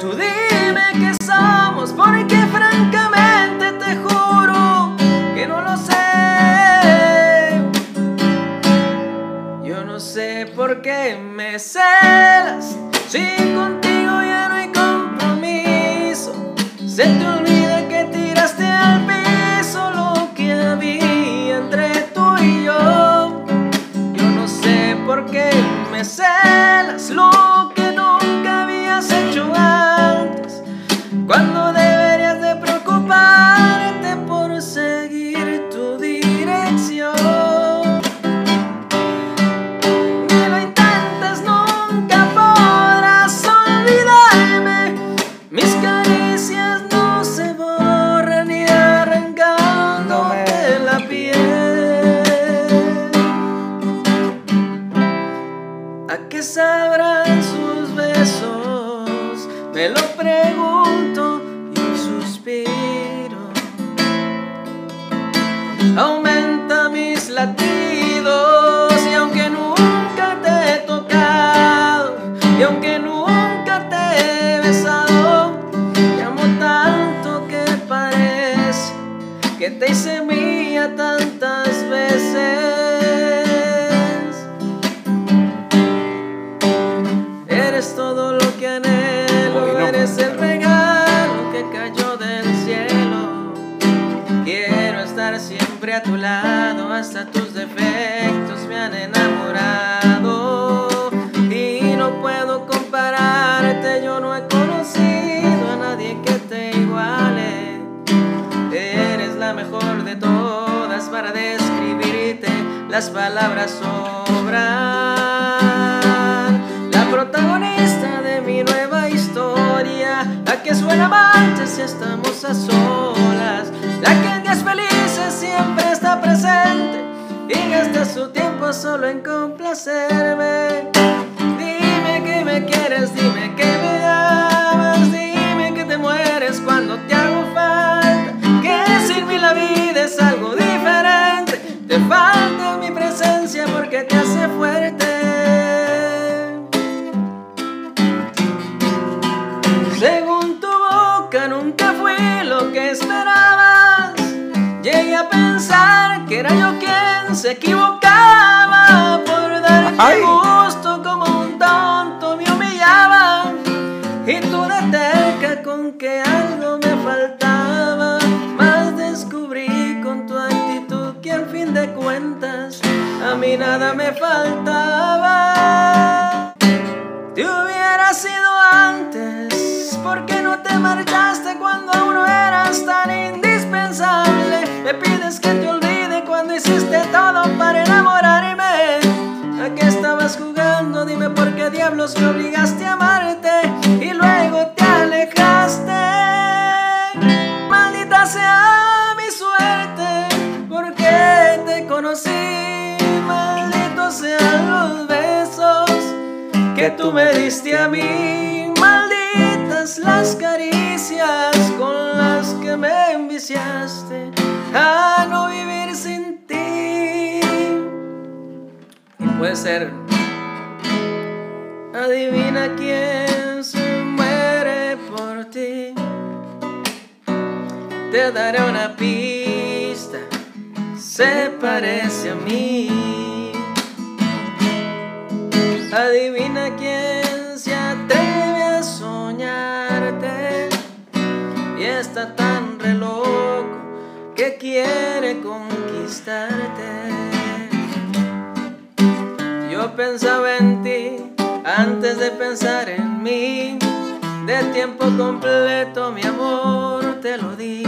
Tú dime qué somos, porque francamente te juro que no lo sé. Yo no sé por qué me celas si contigo qué pregunto y suspiro. Aumenta mis latidos enamorado. Y no puedo compararte, yo no he conocido a nadie que te iguale. Eres la mejor de todas para describirte, las palabras sobran. La protagonista de mi nueva historia, la que suena amante si estamos a solas, la que en días su tiempo solo en complacerme. Dime que me quieres, dime que me amas, dime que te mueres cuando te hago falta, que sin mí la vida es algo diferente, te falta mi presencia porque te hace fuerte. Según tu boca nunca fui lo que esperabas. Llegué a pensar que era yo quien se equivocaba Ay. gusto como un tonto me humillaba. Y tú de terca con que algo me faltaba. Más descubrí con tu actitud que al fin de cuentas a mí nada me faltaba. Te hubiera sido antes, ¿por qué no te marchaste cuando aún no eras tan indispensable? Me pides que te olvide me obligaste a amarte y luego te alejaste. Maldita sea mi suerte, porque te conocí. Malditos sean los besos que tú me diste a mí. Malditas las caricias con las que me enviciaste a no vivir sin ti. Y puede ser. Adivina quién se muere por ti. Te daré una pista. Se parece a mí. Adivina quién se atreve a soñarte y está tan re loco que quiere conquistarte. Yo pensaba en ti antes de pensar en mí. De tiempo completo mi amor te lo di.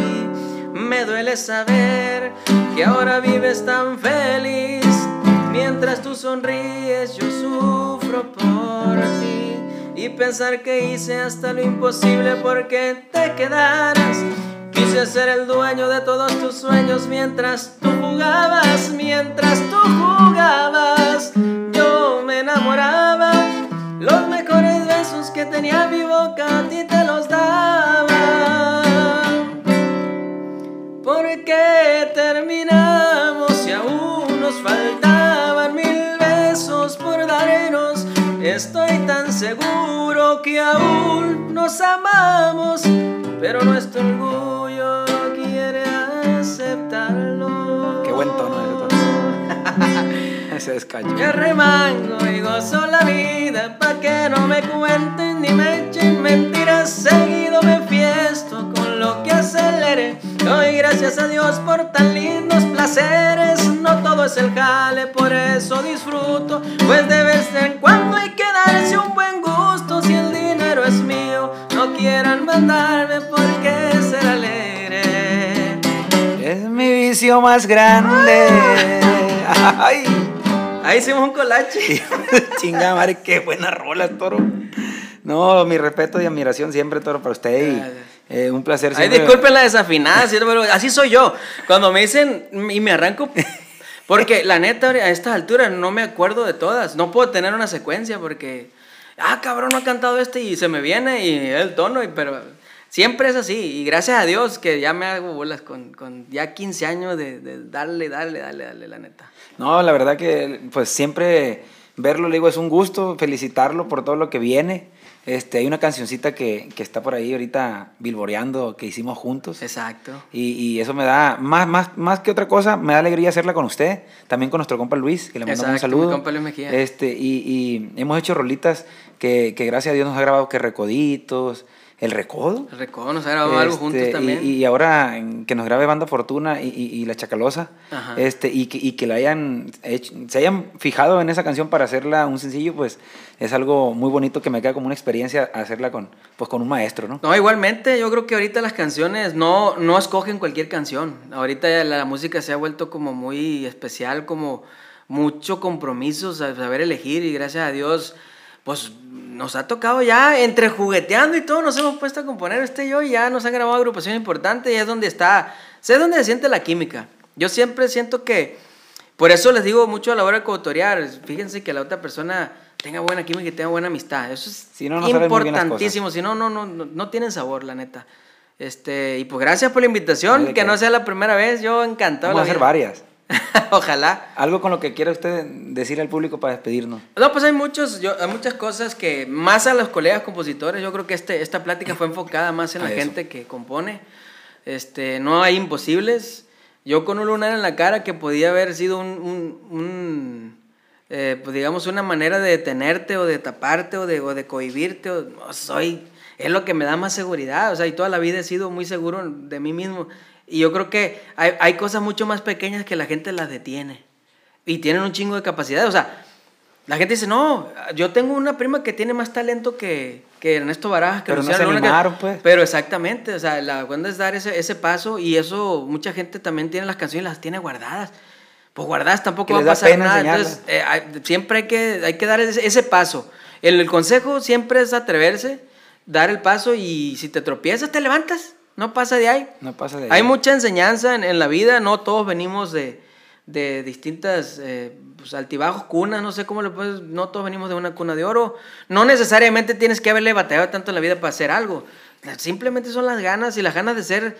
Me duele saber que ahora vives tan feliz. Mientras tú sonríes yo sufro por ti. Y pensar que hice hasta lo imposible porque te quedaras. Quise ser el dueño de todos tus sueños mientras tú jugabas, mientras tú jugabas. Yo me enamoraba, los mejores besos que tenía mi boca a ti te los daba. ¿Por qué terminamos y aún nos faltaban mil besos por darnos? Estoy tan seguro que aún nos amamos, pero nuestro orgullo quiere aceptarlo. Tono. Ese descacho. Yo remango y gozo la vida pa' que no me cuenten ni me echen mentiras. Seguido me fiesto con lo que acelere. Doy gracias a Dios por tan lindos placeres. No todo es el jale, por eso disfruto. Pues de vez en cuando hay que darse un buen gusto. Si el dinero es mío, no quieran mandarme porque ser alegre. Es mi vicio más grande. Ay. Ahí hicimos un colache. Chinga madre, qué buena rola, toro. No, mi respeto y admiración siempre, toro, para usted. Y, eh, un placer Ay, siempre. disculpen la desafinada, ¿cierto? pero así soy yo. Cuando me dicen y me arranco. Porque la neta, a estas alturas no me acuerdo de todas. No puedo tener una secuencia porque. Ah, cabrón, no ha cantado este y se me viene y el tono, y, pero siempre es así. Y gracias a Dios que ya me hago bolas con, con ya 15 años de, de darle, darle, darle, darle, la neta. No, la verdad que pues siempre verlo, le digo, es un gusto, felicitarlo por todo lo que viene. Este, hay una cancioncita que, que está por ahí ahorita bilboreando que hicimos juntos. Exacto. Y, y eso me da, más, más, más que otra cosa, me da alegría hacerla con usted, también con nuestro compa Luis, que le mandamos un Exacto, mi saludo. compa Luis Mejía. Este, y, y hemos hecho rolitas que, que gracias a Dios nos ha grabado que Recoditos, El Recodo. El recodo nos ha grabado algo Este, juntos y- también. Y, ahora que nos grabe Banda Fortuna y, y- y La Chacalosa. Ajá. Este, y, que, y que la hayan hecho- se hayan fijado en esa canción para hacerla un sencillo, pues es algo muy bonito que me queda como una experiencia hacerla con, pues, con un maestro, ¿no? No, igualmente, yo creo que ahorita las canciones no, no escogen cualquier canción. Ahorita ya la, música se ha vuelto como muy especial, como mucho compromiso, sa- saber elegir y gracias a Dios, pues nos ha tocado ya entre jugueteando y todo, nos hemos puesto a componer este y yo y ya nos han grabado agrupación importante y es donde está, sé dónde se siente la química. Yo siempre siento que, por eso les digo mucho a la hora de coautorear, fíjense que la otra persona tenga buena química y tenga buena amistad. Eso es Si no, no importantísimo. Si no, no, no, no, no tienen sabor, la neta. Este, y pues gracias por la invitación, que no sea la primera vez, yo encantado. Vamos a hacer vida. varias. Ojalá. Algo con lo que quiera usted decir al público para despedirnos. No, pues hay muchos, yo, hay muchas cosas que, más a los colegas compositores, yo creo que este, esta plática fue enfocada más en A la eso. gente que compone. Este, no hay imposibles. Yo con un lunar en la cara que podía haber sido un, un- un, eh, pues digamos, una manera de detenerte o de taparte o de, o de cohibirte. O, no, soy, es lo que me da más seguridad. O sea, y toda la vida he sido muy seguro de mí mismo. Y yo creo que hay, hay cosas mucho más pequeñas que la gente las detiene. Y tienen un chingo de capacidad. O sea, la gente dice, no, yo tengo una prima que tiene más talento que, que Ernesto Barajas. Que Pero no Luciano se Luna, que- animaron, pues. Pero exactamente, o sea, la cuando es dar ese, ese paso y eso, mucha gente también tiene las canciones y las tiene guardadas. pues guardadas tampoco va a pasar nada. Entonces, eh, hay- siempre hay que, hay que dar ese, ese paso. El, el consejo siempre es atreverse, dar el paso y si te tropiezas, te levantas. No pasa de ahí. No pasa de Hay ahí. mucha enseñanza en, en la vida, no todos venimos de, de distintas eh, pues, altibajos, cunas, no sé cómo le puedes, no todos venimos de una cuna de oro. No necesariamente tienes que haberle batallado tanto en la vida para hacer algo. Simplemente son las ganas y las ganas de ser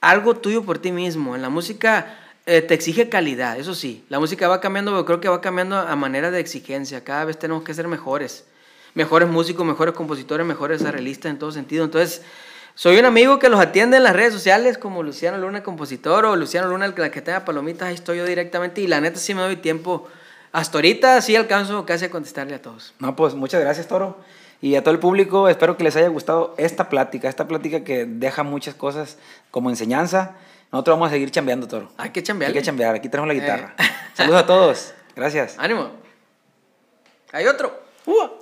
algo tuyo por ti mismo. En la música eh, te exige calidad, eso sí. La música va cambiando, pero creo que va cambiando a manera de exigencia. Cada vez tenemos que ser mejores. Mejores músicos, mejores compositores, mejores arreglistas en todo sentido. Entonces, soy un amigo que los atiende en las redes sociales, como Luciano Luna, compositor, o Luciano Luna, el que, la que tenga palomitas, ahí estoy yo directamente. Y la neta sí me doy tiempo. Hasta ahorita sí alcanzo casi a contestarle a todos. No, pues muchas gracias, Toro. Y a todo el público, espero que les haya gustado esta plática, esta plática que deja muchas cosas como enseñanza. Nosotros vamos a seguir chambeando, Toro. Hay que chambear. Hay que chambear, aquí tenemos la guitarra. Eh. Saludos a todos. Gracias. Ánimo. Hay otro. ¡Ua!